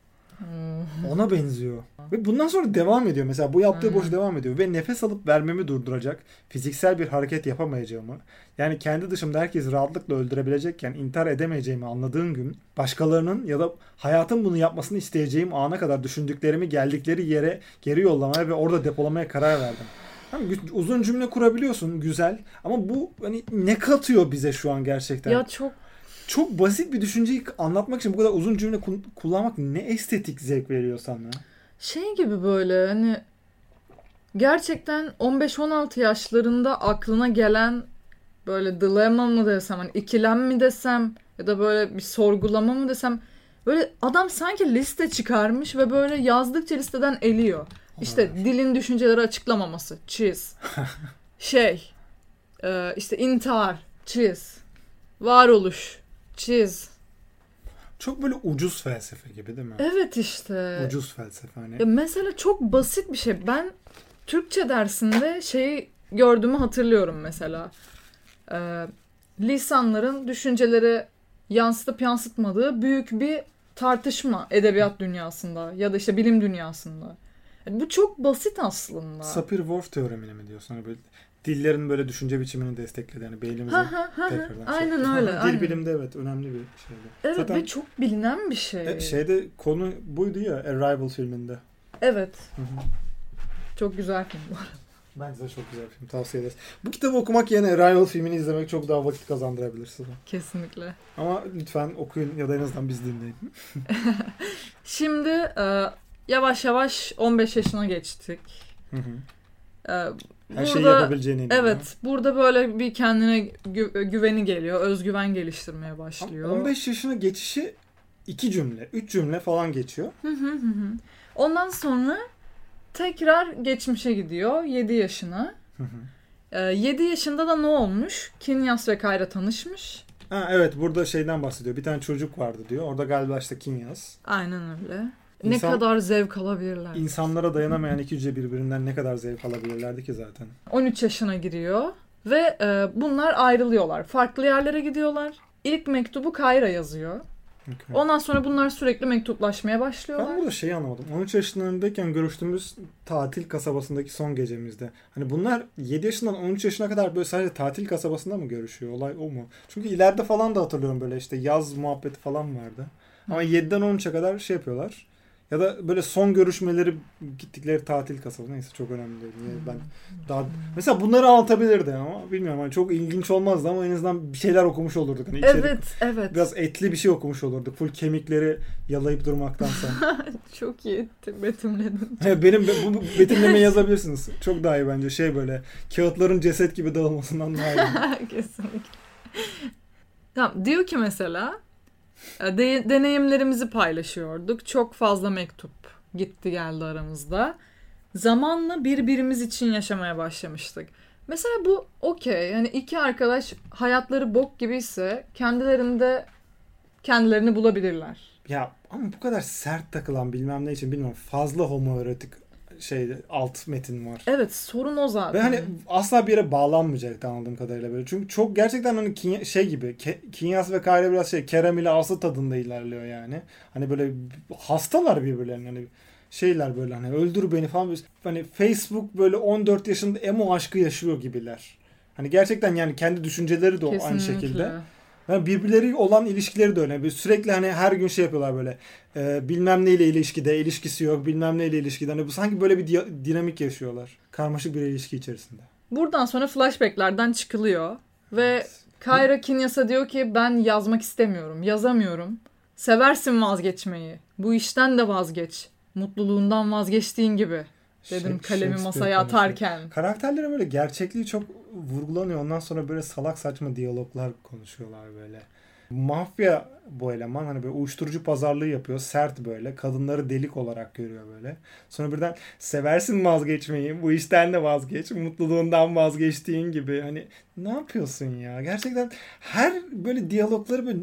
Ona benziyor. Ve bundan sonra devam ediyor. Mesela bu yaptığı boş devam ediyor. Ve nefes alıp vermemi durduracak fiziksel bir hareket yapamayacağımı yani kendi dışımda herkesi rahatlıkla öldürebilecekken intihar edemeyeceğimi anladığım gün başkalarının ya da hayatın bunu yapmasını isteyeceğim ana kadar düşündüklerimi geldikleri yere geri yollamaya ve orada depolamaya karar verdim. Hani uzun cümle kurabiliyorsun güzel ama bu hani ne katıyor bize şu an gerçekten? Ya çok Çok basit bir düşünceyi anlatmak için bu kadar uzun cümle ku- kullanmak ne estetik zevk veriyor sana? şey gibi böyle hani gerçekten 15-16 yaşlarında aklına gelen böyle dilema mı desem hani ikilem mi desem ya da böyle bir sorgulama mı desem böyle adam sanki liste çıkarmış ve böyle yazdıkça listeden eliyor. İşte Olabilir. dilin düşünceleri açıklamaması, çiz. şey, işte intihar, çiz. Varoluş, çiz. Çok böyle ucuz felsefe gibi değil mi? Evet işte. Ucuz felsefe hani. Ya mesela çok basit bir şey. Ben Türkçe dersinde şeyi gördüğümü hatırlıyorum mesela. Ee, lisanların düşünceleri yansıtıp yansıtmadığı büyük bir tartışma edebiyat dünyasında ya da işte bilim dünyasında. Yani bu çok basit aslında. Sapir-Whorf teoremini mi diyorsun? Hani böyle dillerin böyle düşünce biçimini destekledi. Yani beynimizi Ha, ha, ha, ha. tekrardan Aynen yaptı. öyle. Dil aynen. bilimde evet önemli bir şeydi. Evet Zaten ve çok bilinen bir şey. e, şeyde konu buydu ya Arrival filminde. Evet. Hı hı. Çok güzel film bu. Bence de çok güzel bir film. Tavsiye ederiz. Bu kitabı okumak yerine Arrival filmini izlemek çok daha vakit kazandırabilir size. Kesinlikle. Ama lütfen okuyun ya da en azından biz dinleyin. Şimdi e, yavaş yavaş 15 yaşına geçtik. Hı hı. E, Her şeyi burada- yapabileceğine inanıyor. Evet, burada böyle bir kendine gü- güveni geliyor, özgüven geliştirmeye Ama başlıyor. 15 yaşına geçişi iki cümle, üç cümle falan geçiyor. Hı hı hı hı. Ondan sonra tekrar geçmişe gidiyor 7 yaşına. Hı hı. E, 7 yaşında da ne olmuş? Kinyas ve Kayra tanışmış. Ha, evet burada şeyden bahsediyor. Bir tane çocuk vardı diyor. Orada galiba işte Kinyas. Aynen öyle. İnsan- Ne kadar zevk alabilirler. İnsanlara dayanamayan iki hücre birbirinden ne kadar zevk alabilirlerdi ki zaten. 13 yaşına giriyor ve e, bunlar ayrılıyorlar. Farklı yerlere gidiyorlar. İlk mektubu Kayra yazıyor. Okay. Ondan sonra bunlar sürekli mektuplaşmaya Ben başlıyorlar. burada şeyi anlamadım. 13 yaşlarındayken görüştüğümüz tatil kasabasındaki son gecemizde. Hani bunlar 7 yaşından 13 yaşına kadar böyle sadece tatil kasabasında mı görüşüyor? Olay o mu? Çünkü ileride falan da hatırlıyorum böyle işte yaz muhabbeti falan vardı. Ama 7'den 13'e kadar şey yapıyorlar. Ya da böyle son görüşmeleri gittikleri tatil kasabası. Neyse çok önemli değil. Niye ben daha mesela bunları anlatabilirdi ama bilmiyorum hani çok ilginç olmazdı ama en azından bir şeyler okumuş olurduk. Hani içerik- Evet, evet. Biraz etli bir şey okumuş olurduk. Full kemikleri yalayıp durmaktansa. Çok iyi betimledin. Benim bu, bu betimlemeyi yazabilirsiniz. Çok daha iyi bence. Şey böyle kağıtların ceset gibi dağılmasından daha iyi. Kesinlikle. Tamam, diyor ki mesela de- deneyimlerimizi paylaşıyorduk. Çok fazla mektup gitti geldi aramızda. Zamanla birbirimiz için yaşamaya başlamıştık. Mesela bu okey. Yani iki arkadaş hayatları bok gibiyse kendilerinde kendilerini bulabilirler. ya ama bu kadar sert takılan bilmem ne için bilmiyorum. Fazla homoerotik şey alt metin var. Evet sorun o zaten. Ve hani asla bir yere bağlanmayacak anladığım kadarıyla böyle. Çünkü çok gerçekten hani Kinya- şey gibi Ke- Kinyas ve Kayra biraz şey Kerem ile Aslı tadında ilerliyor yani. Hani böyle hastalar birbirlerine hani şeyler böyle hani öldür beni falan hani Facebook böyle 14 yaşında emo aşkı yaşıyor gibiler. Hani gerçekten yani kendi düşünceleri de o aynı Kesinlikle. şekilde. Yani birbirleri olan ilişkileri de öyle. Bir sürekli hani her gün şey yapıyorlar böyle. E, bilmem neyle ilişkide, ilişkisi yok. Bilmem neyle ilişkide. Hani bu sanki böyle bir diya- dinamik yaşıyorlar. Karmaşık bir ilişki içerisinde. Buradan sonra flashbacklerden çıkılıyor ve Kayra Kinyas'a diyor ki ben yazmak istemiyorum, yazamıyorum. Seversin vazgeçmeyi. Bu işten de vazgeç. Mutluluğundan vazgeçtiğin gibi. Dedim Shak- kalemi masaya atarken. Karakterlere böyle gerçekliği çok vurgulanıyor. Ondan sonra böyle salak saçma diyaloglar konuşuyorlar böyle. Mafya bu eleman hani böyle uyuşturucu pazarlığı yapıyor. Sert böyle. Kadınları delik olarak görüyor böyle. Sonra birden seversin vazgeçmeyi. Bu işten de vazgeç. Mutluluğundan vazgeçtiğin gibi. Hani ne yapıyorsun ya? Gerçekten her böyle diyalogları böyle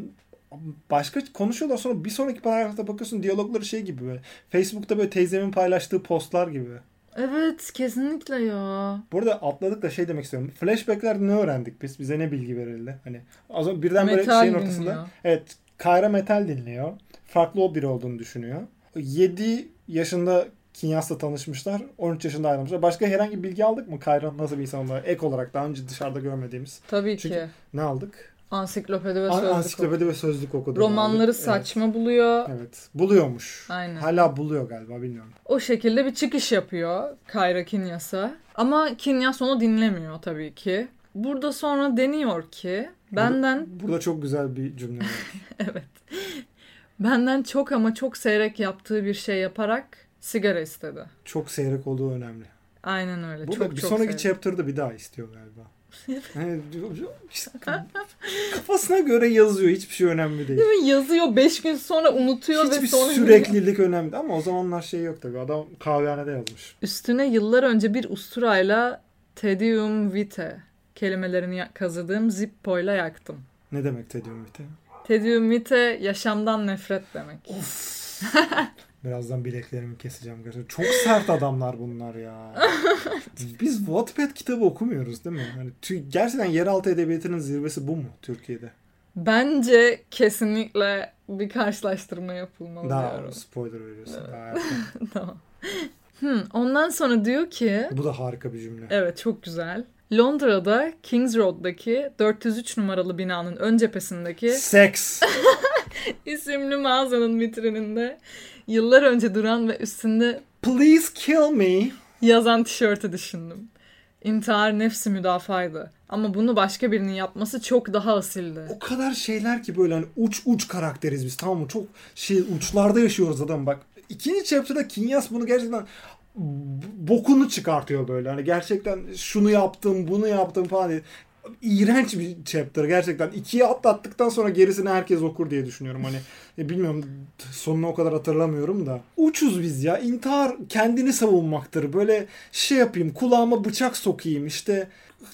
başka konuşuyorlar sonra bir sonraki paragrafta bakıyorsun diyalogları şey gibi böyle. Facebook'ta böyle teyzemin paylaştığı postlar gibi. Evet kesinlikle ya. Burada atladık da şey demek istiyorum. Flashback'lerde ne öğrendik biz? Bize ne bilgi verildi? Hani az önce birden böyle Metal şeyin ortasında. dinliyor. Evet. Kayra metal dinliyor. Farklı o biri olduğunu düşünüyor. 7 yaşında Kinyas'la tanışmışlar. 13 yaşında ayrılmışlar. Başka herhangi bir bilgi aldık mı? Kayra nasıl bir insan olarak? Ek olarak daha önce dışarıda görmediğimiz. Tabii Çünkü- ki. Ne aldık? Ansiklopedi ve An- sözlük. Ansiklopedi ve sözlük okudu. Romanları Evet. saçma buluyor. Evet. Buluyormuş. Aynen. Hala buluyor galiba bilmiyorum. O şekilde bir çıkış yapıyor Kayra Kinyas'a. Ama Kinyas onu dinlemiyor tabii ki. Burada sonra deniyor ki benden Burada çok güzel bir cümle var. evet. Benden çok ama çok seyrek yaptığı bir şey yaparak sigara istedi. çok seyrek olduğu önemli. Aynen öyle. Burada çok bir çok sonraki seyrek. chapter'da bir daha istiyor galiba. Yani kafasına göre yazıyor. Hiçbir şey önemli değil. Değil? Yazıyor 5 gün sonra unutuyor ve Hiçbir sonra süreklilik önemli ama o zamanlar şey yok tabii. Adam kahvehanede yazmış. Üstüne yıllar önce bir usturayla Tedium Vitae kelimelerini kazıdığım Zippo'yla yaktım. Ne demek Tedium Vitae? Tedium Vitae yaşamdan nefret demek. Birazdan bileklerimi keseceğim. gerçekten. Çok sert adamlar bunlar ya. Biz Wattpad kitabı okumuyoruz değil mi? Hani tü- gerçekten yeraltı edebiyatının zirvesi bu mu Türkiye'de? Bence kesinlikle bir karşılaştırma yapılmalı Daha diyorum. spoiler veriyorsun. Daha tamam. Hmm, ondan sonra diyor ki bu da harika bir cümle. evet çok güzel. Londra'da Kings Road'daki 403 numaralı binanın ön cephesindeki Seks. isimli mağazanın vitrininde yıllar önce duran ve üstünde Please kill me. yazan tişörtü düşündüm. İntihar nefsi müdafaydı. Ama bunu başka birinin yapması çok daha asildi. O kadar şeyler ki böyle hani uç uç karakteriz biz tamam mı? Çok şey uçlarda yaşıyoruz adam bak. İkinci chapter'da Kinyas bunu gerçekten bokunu çıkartıyor böyle. Hani gerçekten şunu yaptım, bunu yaptım falan diye. İğrenç bir chapter gerçekten. İkiye atlattıktan sonra gerisini herkes okur diye düşünüyorum. Hani e, bilmiyorum sonunu o kadar hatırlamıyorum da. Uçuz biz ya. İntihar kendini savunmaktır. Böyle şey yapayım kulağıma bıçak sokayım işte.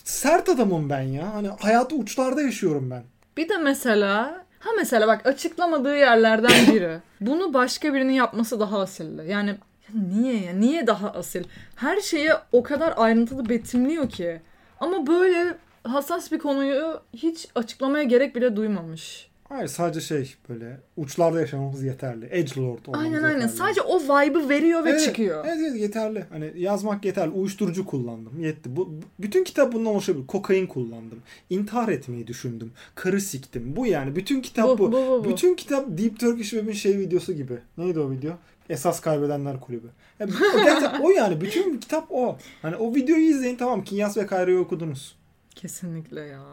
Sert adamım ben ya. Hani hayatı uçlarda yaşıyorum ben. Bir de mesela ha mesela bak açıklamadığı yerlerden biri. Bunu başka birinin yapması daha asildi. Yani ya niye ya? Niye daha asil? Her şeye o kadar ayrıntılı betimliyor ki. Ama böyle hassas bir konuyu hiç açıklamaya gerek bile duymamış. Hayır sadece şey böyle uçlarda yaşamamız yeterli. Edgelord olmamız Aynen aynen. yeterli. Sadece o vibe'ı veriyor ve Evet, çıkıyor. Evet, evet yeterli. Hani yazmak yeterli. Uyuşturucu kullandım. Yetti. Bu, bütün kitap bundan oluşabilir. Kokain kullandım. İntihar etmeyi düşündüm. Karı siktim. Bu yani. Bütün kitap bu. Bu, bu, bu, bu. Bütün kitap Deep Turkish Web'in şey videosu gibi. Neydi o video? Esas Kaybedenler Kulübü. Yani, o, gerçekten o yani. Bütün kitap o. Hani o videoyu izleyin tamam. Kinyas ve Kayra'yı okudunuz. Kesinlikle ya.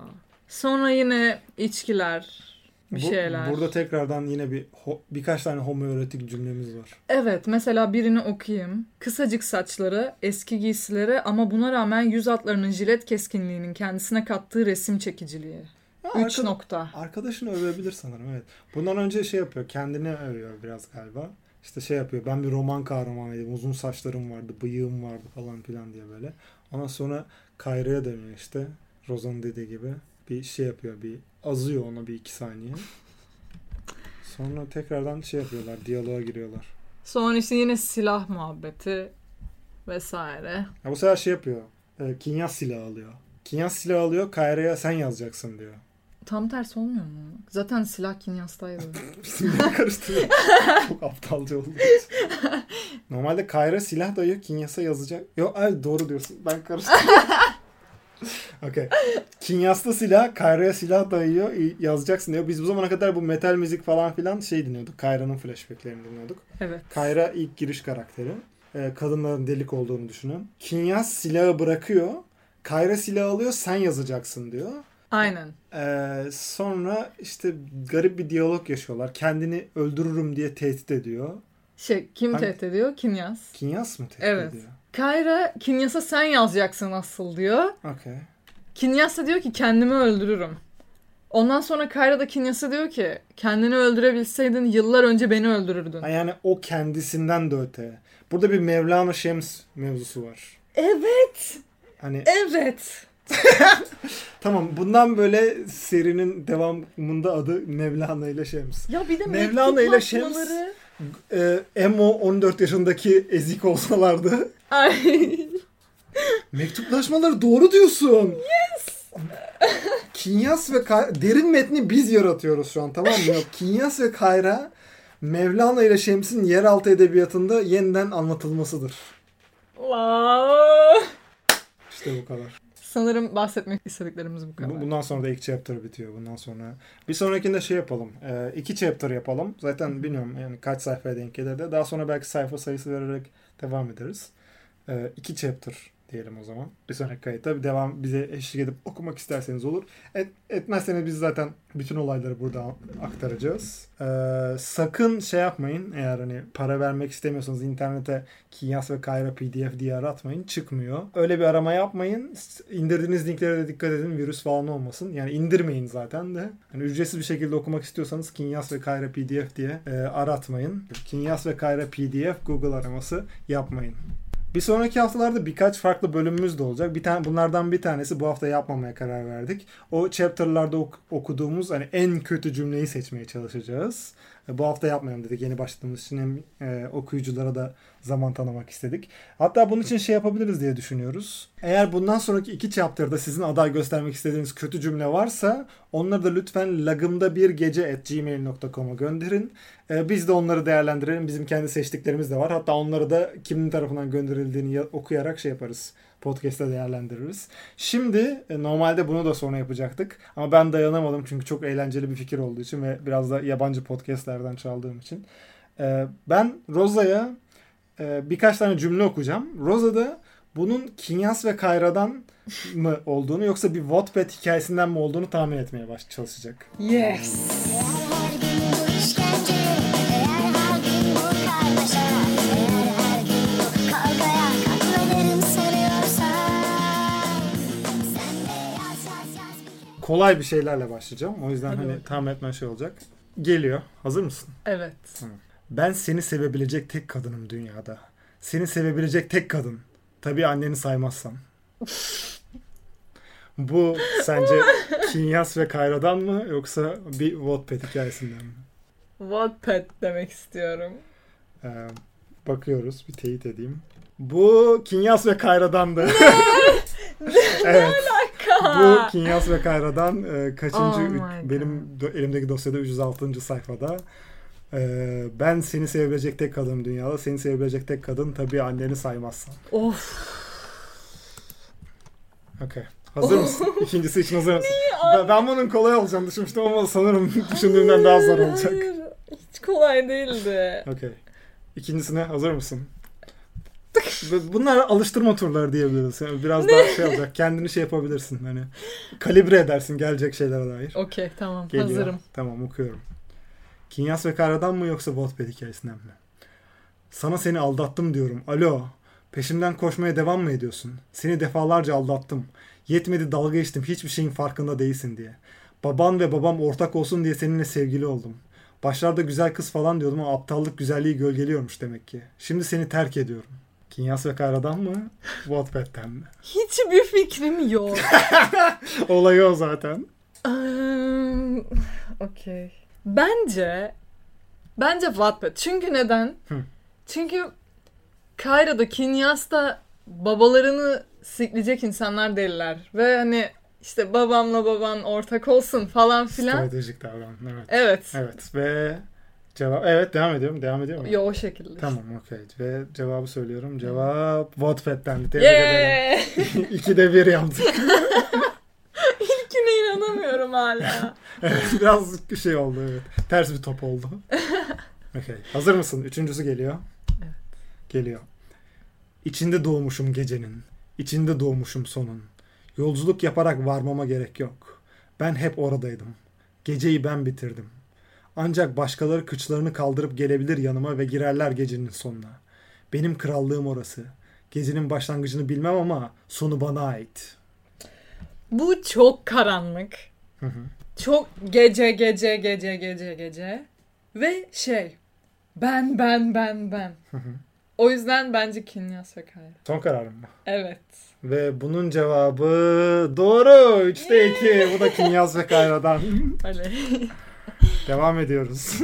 Sonra yine içkiler, bir Bu- şeyler. Burada tekrardan yine bir ho- birkaç tane homoerotik cümlemiz var. Evet mesela birini okuyayım. Kısacık saçları, eski giysileri ama buna rağmen yüz hatlarının jilet keskinliğinin kendisine kattığı resim çekiciliği. Ha, 3 arkada- nokta. Arkadaşını övebilir sanırım evet. Bundan önce şey yapıyor. Kendini övüyor biraz galiba. İşte şey yapıyor. Ben bir roman kahramanıydım. Uzun saçlarım vardı. Bıyığım vardı falan filan diye böyle. Ondan sonra Kayra'ya dönüyor işte. Rozan dediği gibi. Bir şey yapıyor. Bir azıyor ona bir iki saniye. Sonra tekrardan şey yapıyorlar. Diyaloğa giriyorlar. Sonra işte yine silah muhabbeti vesaire. Ya bu sefer şey yapıyor. E, Kinyas silahı alıyor. Kinyas silahı alıyor. Kayra'ya sen yazacaksın diyor. Tam tersi olmuyor mu? Zaten silah Kinyas'taydı. İsimleri karıştırıyor. Çok aptalca oldu. Normalde Kayra silah dayıyor. Kinyas'a yazacak. Yok ay doğru diyorsun. Ben karıştırdım. Okey. Kinyas'ta silah, Kayra'ya silah dayıyor. Yazacaksın diyor. Biz bu zamana kadar bu metal müzik falan filan şey dinliyorduk. Kayra'nın flashbacklerini dinliyorduk. evet. Kayra ilk giriş karakteri. Ee, kadınların delik olduğunu düşünün. Kinyas silahı bırakıyor. Kayra silahı alıyor. Sen yazacaksın diyor. Aynen. Ee, sonra işte garip bir diyalog yaşıyorlar. Kendini öldürürüm diye tehdit ediyor. Şey kim Hangi- tehdit ediyor? Kinyas. Kinyas mı tehdit Evet. ediyor? Kayra Kinyas'a sen yazacaksın asıl diyor. Okey. Kinyas da diyor ki kendimi öldürürüm. Ondan sonra Kayra da Kinyas'a diyor ki kendini öldürebilseydin yıllar önce beni öldürürdün. Ha, Yani o kendisinden de öte. Burada bir Mevlana Şems mevzusu var. Evet. Hani Evet. tamam bundan böyle serinin devamında adı Mevlana ile Şems. Ya bir de Mevlana ile Şems- mektuplaşmaları. E, Emo 14 yaşındaki ezik olsalardı. Ay. Mektuplaşmaları doğru diyorsun. Yes. Kinyas ve Kayra, derin metni biz yaratıyoruz şu an tamam mı? Kinyas ve Kayra Mevlana ile Şems'in yeraltı edebiyatında yeniden anlatılmasıdır. Wow. İşte bu kadar. Sanırım bahsetmek istediklerimiz bu kadar. Bundan sonra da ilk chapter bitiyor. Bundan sonra. Bir sonrakinde şey yapalım. Ee, iki chapter yapalım. Zaten bilmiyorum yani kaç sayfaya denk gelir de. Daha sonra belki sayfa sayısı vererek devam ederiz. Ee, iki chapter diyelim o zaman. Bir sonraki kayıtta devam bize eşlik edip okumak isterseniz olur. Et, etmezseniz biz zaten bütün olayları burada aktaracağız. Ee, sakın şey yapmayın. Eğer hani para vermek istemiyorsanız internete Kinyas ve Kayra PDF diye aratmayın. Çıkmıyor. Öyle bir arama yapmayın. İndirdiğiniz linklere de dikkat edin. Virüs falan olmasın. Yani indirmeyin zaten de. Hani ücretsiz bir şekilde okumak istiyorsanız Kinyas ve Kayra PDF diye e, aratmayın. Kinyas ve Kayra PDF Google araması yapmayın. Bir sonraki haftalarda birkaç farklı bölümümüz de olacak. Bir tane bunlardan bir tanesi bu hafta yapmamaya karar verdik. O chapter'larda ok- okuduğumuz hani en kötü cümleyi seçmeye çalışacağız. E, Bu hafta yapmayalım dedik yeni başladığımız için hem e, okuyuculara da zaman tanımak istedik. Hatta bunun için şey yapabiliriz diye düşünüyoruz. Eğer bundan sonraki iki chapter'da sizin aday göstermek istediğiniz kötü cümle varsa onları da lütfen lagımda bir gece at gmail.com'a gönderin. E, biz de onları değerlendirelim. Bizim kendi seçtiklerimiz de var. Hatta onları da kimin tarafından gönderildiğini ya- okuyarak şey yaparız. Podcast'te değerlendiririz. Şimdi e, normalde bunu da sonra yapacaktık. Ama ben dayanamadım çünkü çok eğlenceli bir fikir olduğu için ve biraz da yabancı podcastlerden çaldığım için. E, ben Rosa'ya e, birkaç tane cümle okuyacağım. Rosa da bunun Kinyas ve Kayra'dan mı olduğunu yoksa bir Wattpad hikayesinden mi olduğunu tahmin etmeye baş çalışacak. Yes. Kolay bir şeylerle başlayacağım. O yüzden Hadi hani bakalım. tahmin etmen şey olacak. Geliyor. Hazır mısın? Evet. Ben seni sevebilecek tek kadınım dünyada. Seni sevebilecek tek kadın. Tabii anneni saymazsam. Bu sence Kinyas ve Kayra'dan mı yoksa bir Wattpad hikayesinden mi? Wattpad demek istiyorum. Ee, bakıyoruz. Bir teyit edeyim. Bu Kinyas ve Kayra'dandı. evet. Bu Kinyas ve Kayra'dan e, kaçıncı Oh üç- benim do- elimdeki dosyada 306. sayfada. Ee, ben seni sevebilecek tek kadın dünyada. Seni sevebilecek tek kadın tabii anneni saymazsan. Of. Okey. Hazır mısın? İkincisi için hazır mısın? Ben, ben bunun kolay olacağını düşünmüştüm ama sanırım düşündüğümden daha zor olacak. Hayır, Hiç kolay değildi. Okey. İkincisine hazır mısın? Bu- Bunlar alıştırma turları diyebiliriz. Yani biraz daha şey olacak. Kendini şey yapabilirsin. Hani kalibre edersin gelecek şeylere dair. Okey tamam Geliyor. hazırım. Tamam okuyorum. Kinyas ve Kara'dan mı yoksa Wattpad hikayesinden mi? Sana seni aldattım diyorum. Alo. Peşimden koşmaya devam mı ediyorsun? Seni defalarca aldattım. Yetmedi dalga geçtim hiçbir şeyin farkında değilsin diye. Baban ve babam ortak olsun diye seninle sevgili oldum. Başlarda güzel kız falan diyordum ama aptallık güzelliği gölgeliyormuş demek ki. Şimdi seni terk ediyorum. Kinyas ve Kara'dan mı? Wattpad'den mi? Hiçbir fikrim yok. Olayı o zaten. Um, Okey. Bence bence Wattpad. Çünkü neden? Hı. Çünkü Kayra'da, Kinyas'ta babalarını sikleyecek insanlar değiller. Ve hani işte babamla baban ortak olsun falan filan. Stratejik davran. Evet. Evet. Evet ve cevap evet devam ediyorum. Devam ediyor mu? Yo o şekilde. Tamam okey. Ve cevabı söylüyorum. Cevap Wattpad'den. Tebrik ederim. Yeah! İkide bir yaptık. İlkine inanamıyorum hala. Evet, Biraz şey oldu evet. Ters bir top oldu. Okey. Hazır mısın? Üçüncüsü geliyor. Evet. Geliyor. İçinde doğmuşum gecenin. İçinde doğmuşum sonun. Yolculuk yaparak varmama gerek yok. Ben hep oradaydım. Geceyi ben bitirdim. Ancak başkaları kıçlarını kaldırıp gelebilir yanıma ve girerler gecenin sonuna. Benim krallığım orası. Gecenin başlangıcını bilmem ama sonu bana ait. Bu çok karanlık. Hı hı. Çok gece gece gece gece gece. Ve şey ben ben ben ben. Hı hı. O yüzden bence Kinyas ve Kayra. Son kararım mı? Evet. Ve bunun cevabı doğru. 3'te 2. Bu da Kinyas ve Kayra'dan. Öyle. Devam ediyoruz.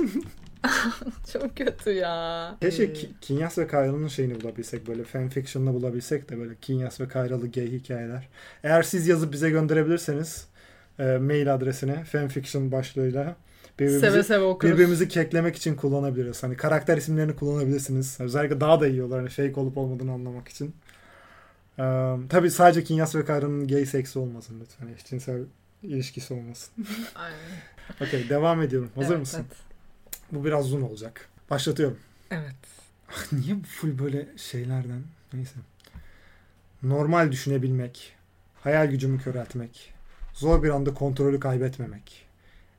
Çok kötü ya. Keşke Ee, Ki- Kinyas ve Kayra'nın şeyini bulabilsek böyle fanfiction'la bulabilsek de böyle Kinyas ve Kayralı gay hikayeler. Eğer siz yazıp bize gönderebilirseniz e, mail adresine fanfiction başlığıyla birbirimizi, Seve seve okuruz. birbirimizi keklemek için kullanabiliriz. Hani karakter isimlerini kullanabilirsiniz. Özellikle daha da iyi olur hani fake olup olmadığını anlamak için. Ee, tabii sadece Kinyas ve Kayra'nın gay seksi olmasın lütfen. Eşcinsel ilişkisi olmasın. Aynen. Okey devam ediyorum. Hazır Evet, mısın? Evet. Bu biraz uzun olacak. Başlatıyorum. evet. Niye bu full böyle şeylerden? Neyse. Normal düşünebilmek, hayal gücümü köreltmek, zor bir anda kontrolü kaybetmemek,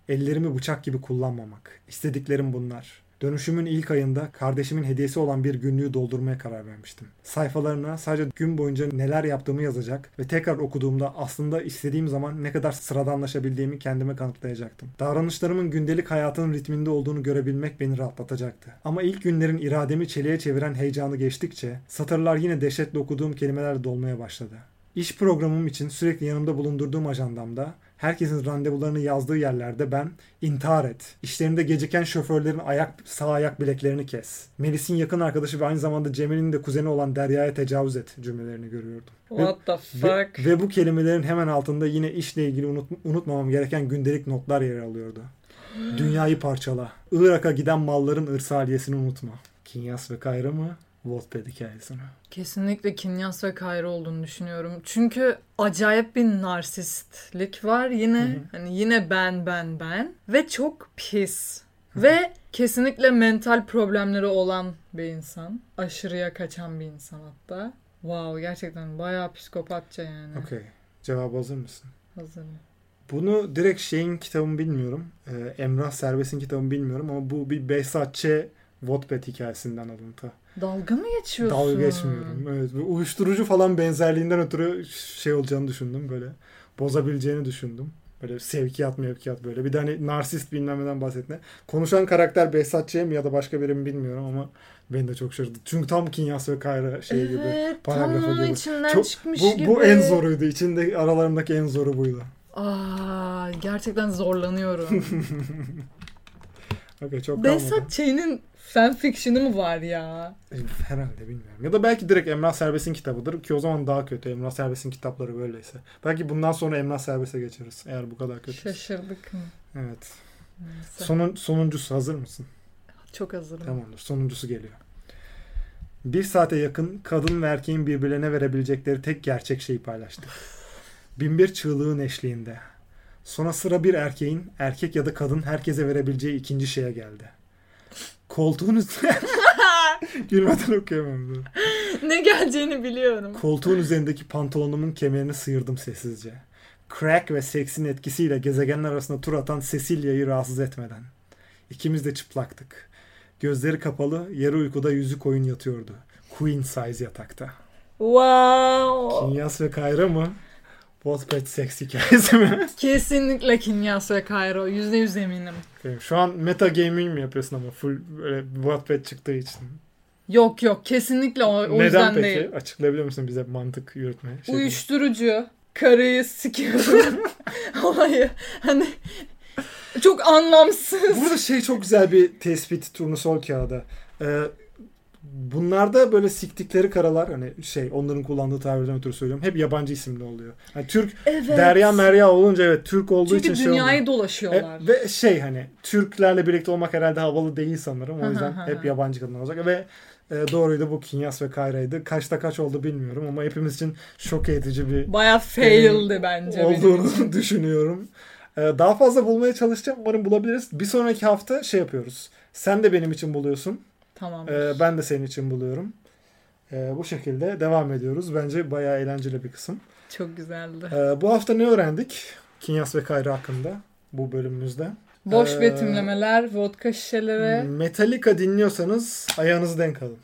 ellerimi bıçak gibi kullanmamak. İstediklerim bunlar. Dönüşümün ilk ayında kardeşimin hediyesi olan bir günlüğü doldurmaya karar vermiştim. Sayfalarına sadece gün boyunca neler yaptığımı yazacak ve tekrar okuduğumda aslında istediğim zaman ne kadar sıradanlaşabildiğimi kendime kanıtlayacaktım. Davranışlarımın gündelik hayatın ritminde olduğunu görebilmek beni rahatlatacaktı. Ama ilk günlerin irademi çeliğe çeviren heyecanı geçtikçe satırlar yine dehşetle okuduğum kelimelerle dolmaya başladı. İş programım için sürekli yanımda bulundurduğum ajandamda herkesin randevularını yazdığı yerlerde ben intihar et. İşlerinde geciken şoförlerin ayak sağ ayak bileklerini kes. Melis'in yakın arkadaşı ve aynı zamanda Cemil'in de kuzeni olan Derya'ya tecavüz et cümlelerini görüyordum. What the Ve, fuck? ve bu kelimelerin hemen altında yine işle ilgili unut, unutmamam gereken gündelik notlar yer alıyordu. Dünyayı parçala. Irak'a giden malların ırsaliyesini unutma. Kinyas ve Kayra mı? Wattpad hikayesi mi? Kesinlikle Kinyas ve Kayra olduğunu düşünüyorum. Çünkü acayip bir narsistlik var yine. Hı hı. Hani yine ben ben ben ve çok pis. Ve kesinlikle mental problemleri olan bir insan. Aşırıya kaçan bir insan hatta. Wow gerçekten bayağı psikopatça yani. Okey. Cevabı hazır mısın? Hazırım. Bunu direkt şeyin kitabını bilmiyorum. Ee, Emrah Serbest'in kitabını bilmiyorum ama bu bir Behzat Ç. Wattpad hikayesinden alıntı. Dalga mı geçiyorsun? Dalga geçmiyorum. Evet. Uyuşturucu falan benzerliğinden ötürü şey olacağını düşündüm böyle. Bozabileceğini düşündüm. Böyle sevkiyat mevkiyat böyle. Bir de hani narsist bilmem neden bahsetme. Konuşan karakter Behzat Ç. mi ya da başka biri mi bilmiyorum ama beni de çok şaşırdı. Çünkü tam Kinyas ve Kayra şey gibi. Evet paragrafı tam gibi. içinden Çok- çıkmış Bu, gibi. bu en zoruydu. İçinde aralarındaki en zoru buydu. Aa, gerçekten zorlanıyorum. Okey çok. Behzat Ç'nin fanfiction'ı mı var ya? E, Herhalde bilmiyorum. Ya da belki direkt Emrah Serbest'in kitabıdır ki o zaman daha kötü. Emrah Serbest'in kitapları böyleyse. Belki bundan sonra Emrah Serbest'e geçeriz eğer bu kadar kötü. Şaşırdık mı? Evet. Neyse. Sonun, sonuncusu hazır mısın? Çok hazırım. Tamamdır. Sonuncusu geliyor. Bir saate yakın kadın ve erkeğin birbirlerine verebilecekleri tek gerçek şeyi paylaştık. Binbir çığlığın eşliğinde. Sonra sıra bir erkeğin erkek ya da kadın herkese verebileceği ikinci şeye geldi. Koltuğun üzerinde... Gülmeden okuyamam. ne geleceğini biliyorum. Koltuğun üzerindeki pantolonumun kemerini sıyırdım sessizce. Crack ve seksin etkisiyle gezegenler arasında tur atan Cecilia'yı rahatsız etmeden. İkimiz de çıplaktık. Gözleri kapalı, yarı uykuda yüzü koyun yatıyordu. Queen size yatakta. Wow. Kinyas ve Kayra mı? Wattpad seks hikayesi mi? Kesinlikle Kinyas ve Cairo. Yüzde yüz eminim. Şu an meta gaming mi yapıyorsun ama full böyle Wattpad çıktığı için. Yok yok kesinlikle o, o Neden yüzden peki? değil. Açıklayabilir misin bize mantık yürütme? Şey Uyuşturucu. Karıyı sikiyorum. Olayı. Hani çok anlamsız. Burada şey çok güzel bir tespit turnusol kağıdı. Ee, bunlarda böyle siktikleri karalar hani şey onların kullandığı tabirden ötürü söylüyorum. Hep yabancı isimli oluyor. Yani Türk Evet. Derya Merya olunca evet Türk olduğu Çünkü için şey dünyayı olmuyor. dolaşıyorlar. E, ve şey hani Türklerle birlikte olmak herhalde havalı değil sanırım. O yüzden hep yabancı kadınlar olacak. Ve e, doğruydu bu Kinyas ve Kayra'ydı. Kaçta kaç oldu bilmiyorum ama hepimiz için şok edici bir Baya faildi bence olduğunu düşünüyorum. Ee, Daha fazla bulmaya çalışacağım. Umarım bulabiliriz. Bir sonraki hafta şey yapıyoruz. Sen de benim için buluyorsun. Tamam. Ee, Ben de senin için buluyorum. Ee, Bu şekilde devam ediyoruz. Bence bayağı eğlenceli bir kısım. Çok güzeldi. Ee, Bu hafta ne öğrendik? Kinyas ve Kayra hakkında bu bölümümüzde. Boş Ee, betimlemeler, vodka şişeleri. Metallica dinliyorsanız ayağınızı denk alın.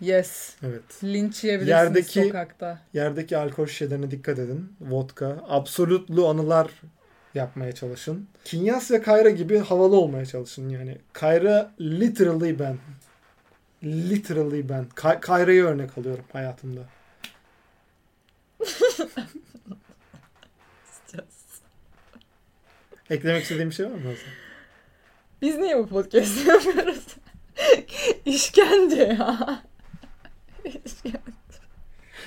Yes. Evet. Linç yiyebilirsiniz Yerdeki- sokakta. Yerdeki alkol şişelerine dikkat edin. Vodka. Absolutlu anılar yapmaya çalışın. Kinyas ve Kayra gibi havalı olmaya çalışın yani. Kayra literally ben. Literally ben. Kay- Kayra'yı örnek alıyorum hayatımda. Eklemek istediğim bir şey var mı Hasan? Biz niye bu podcast yapıyoruz? İşkence ya. İşkence.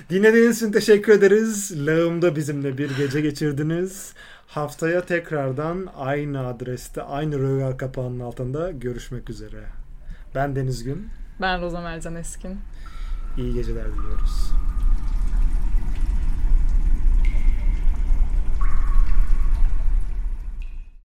Dinlediğiniz için teşekkür ederiz. Lağım'da bizimle bir gece geçirdiniz. Haftaya tekrardan aynı adreste, aynı rögar kapağının altında görüşmek üzere. Ben Deniz Gün. Ben Rozan Ercan Eskin. İyi geceler diliyoruz.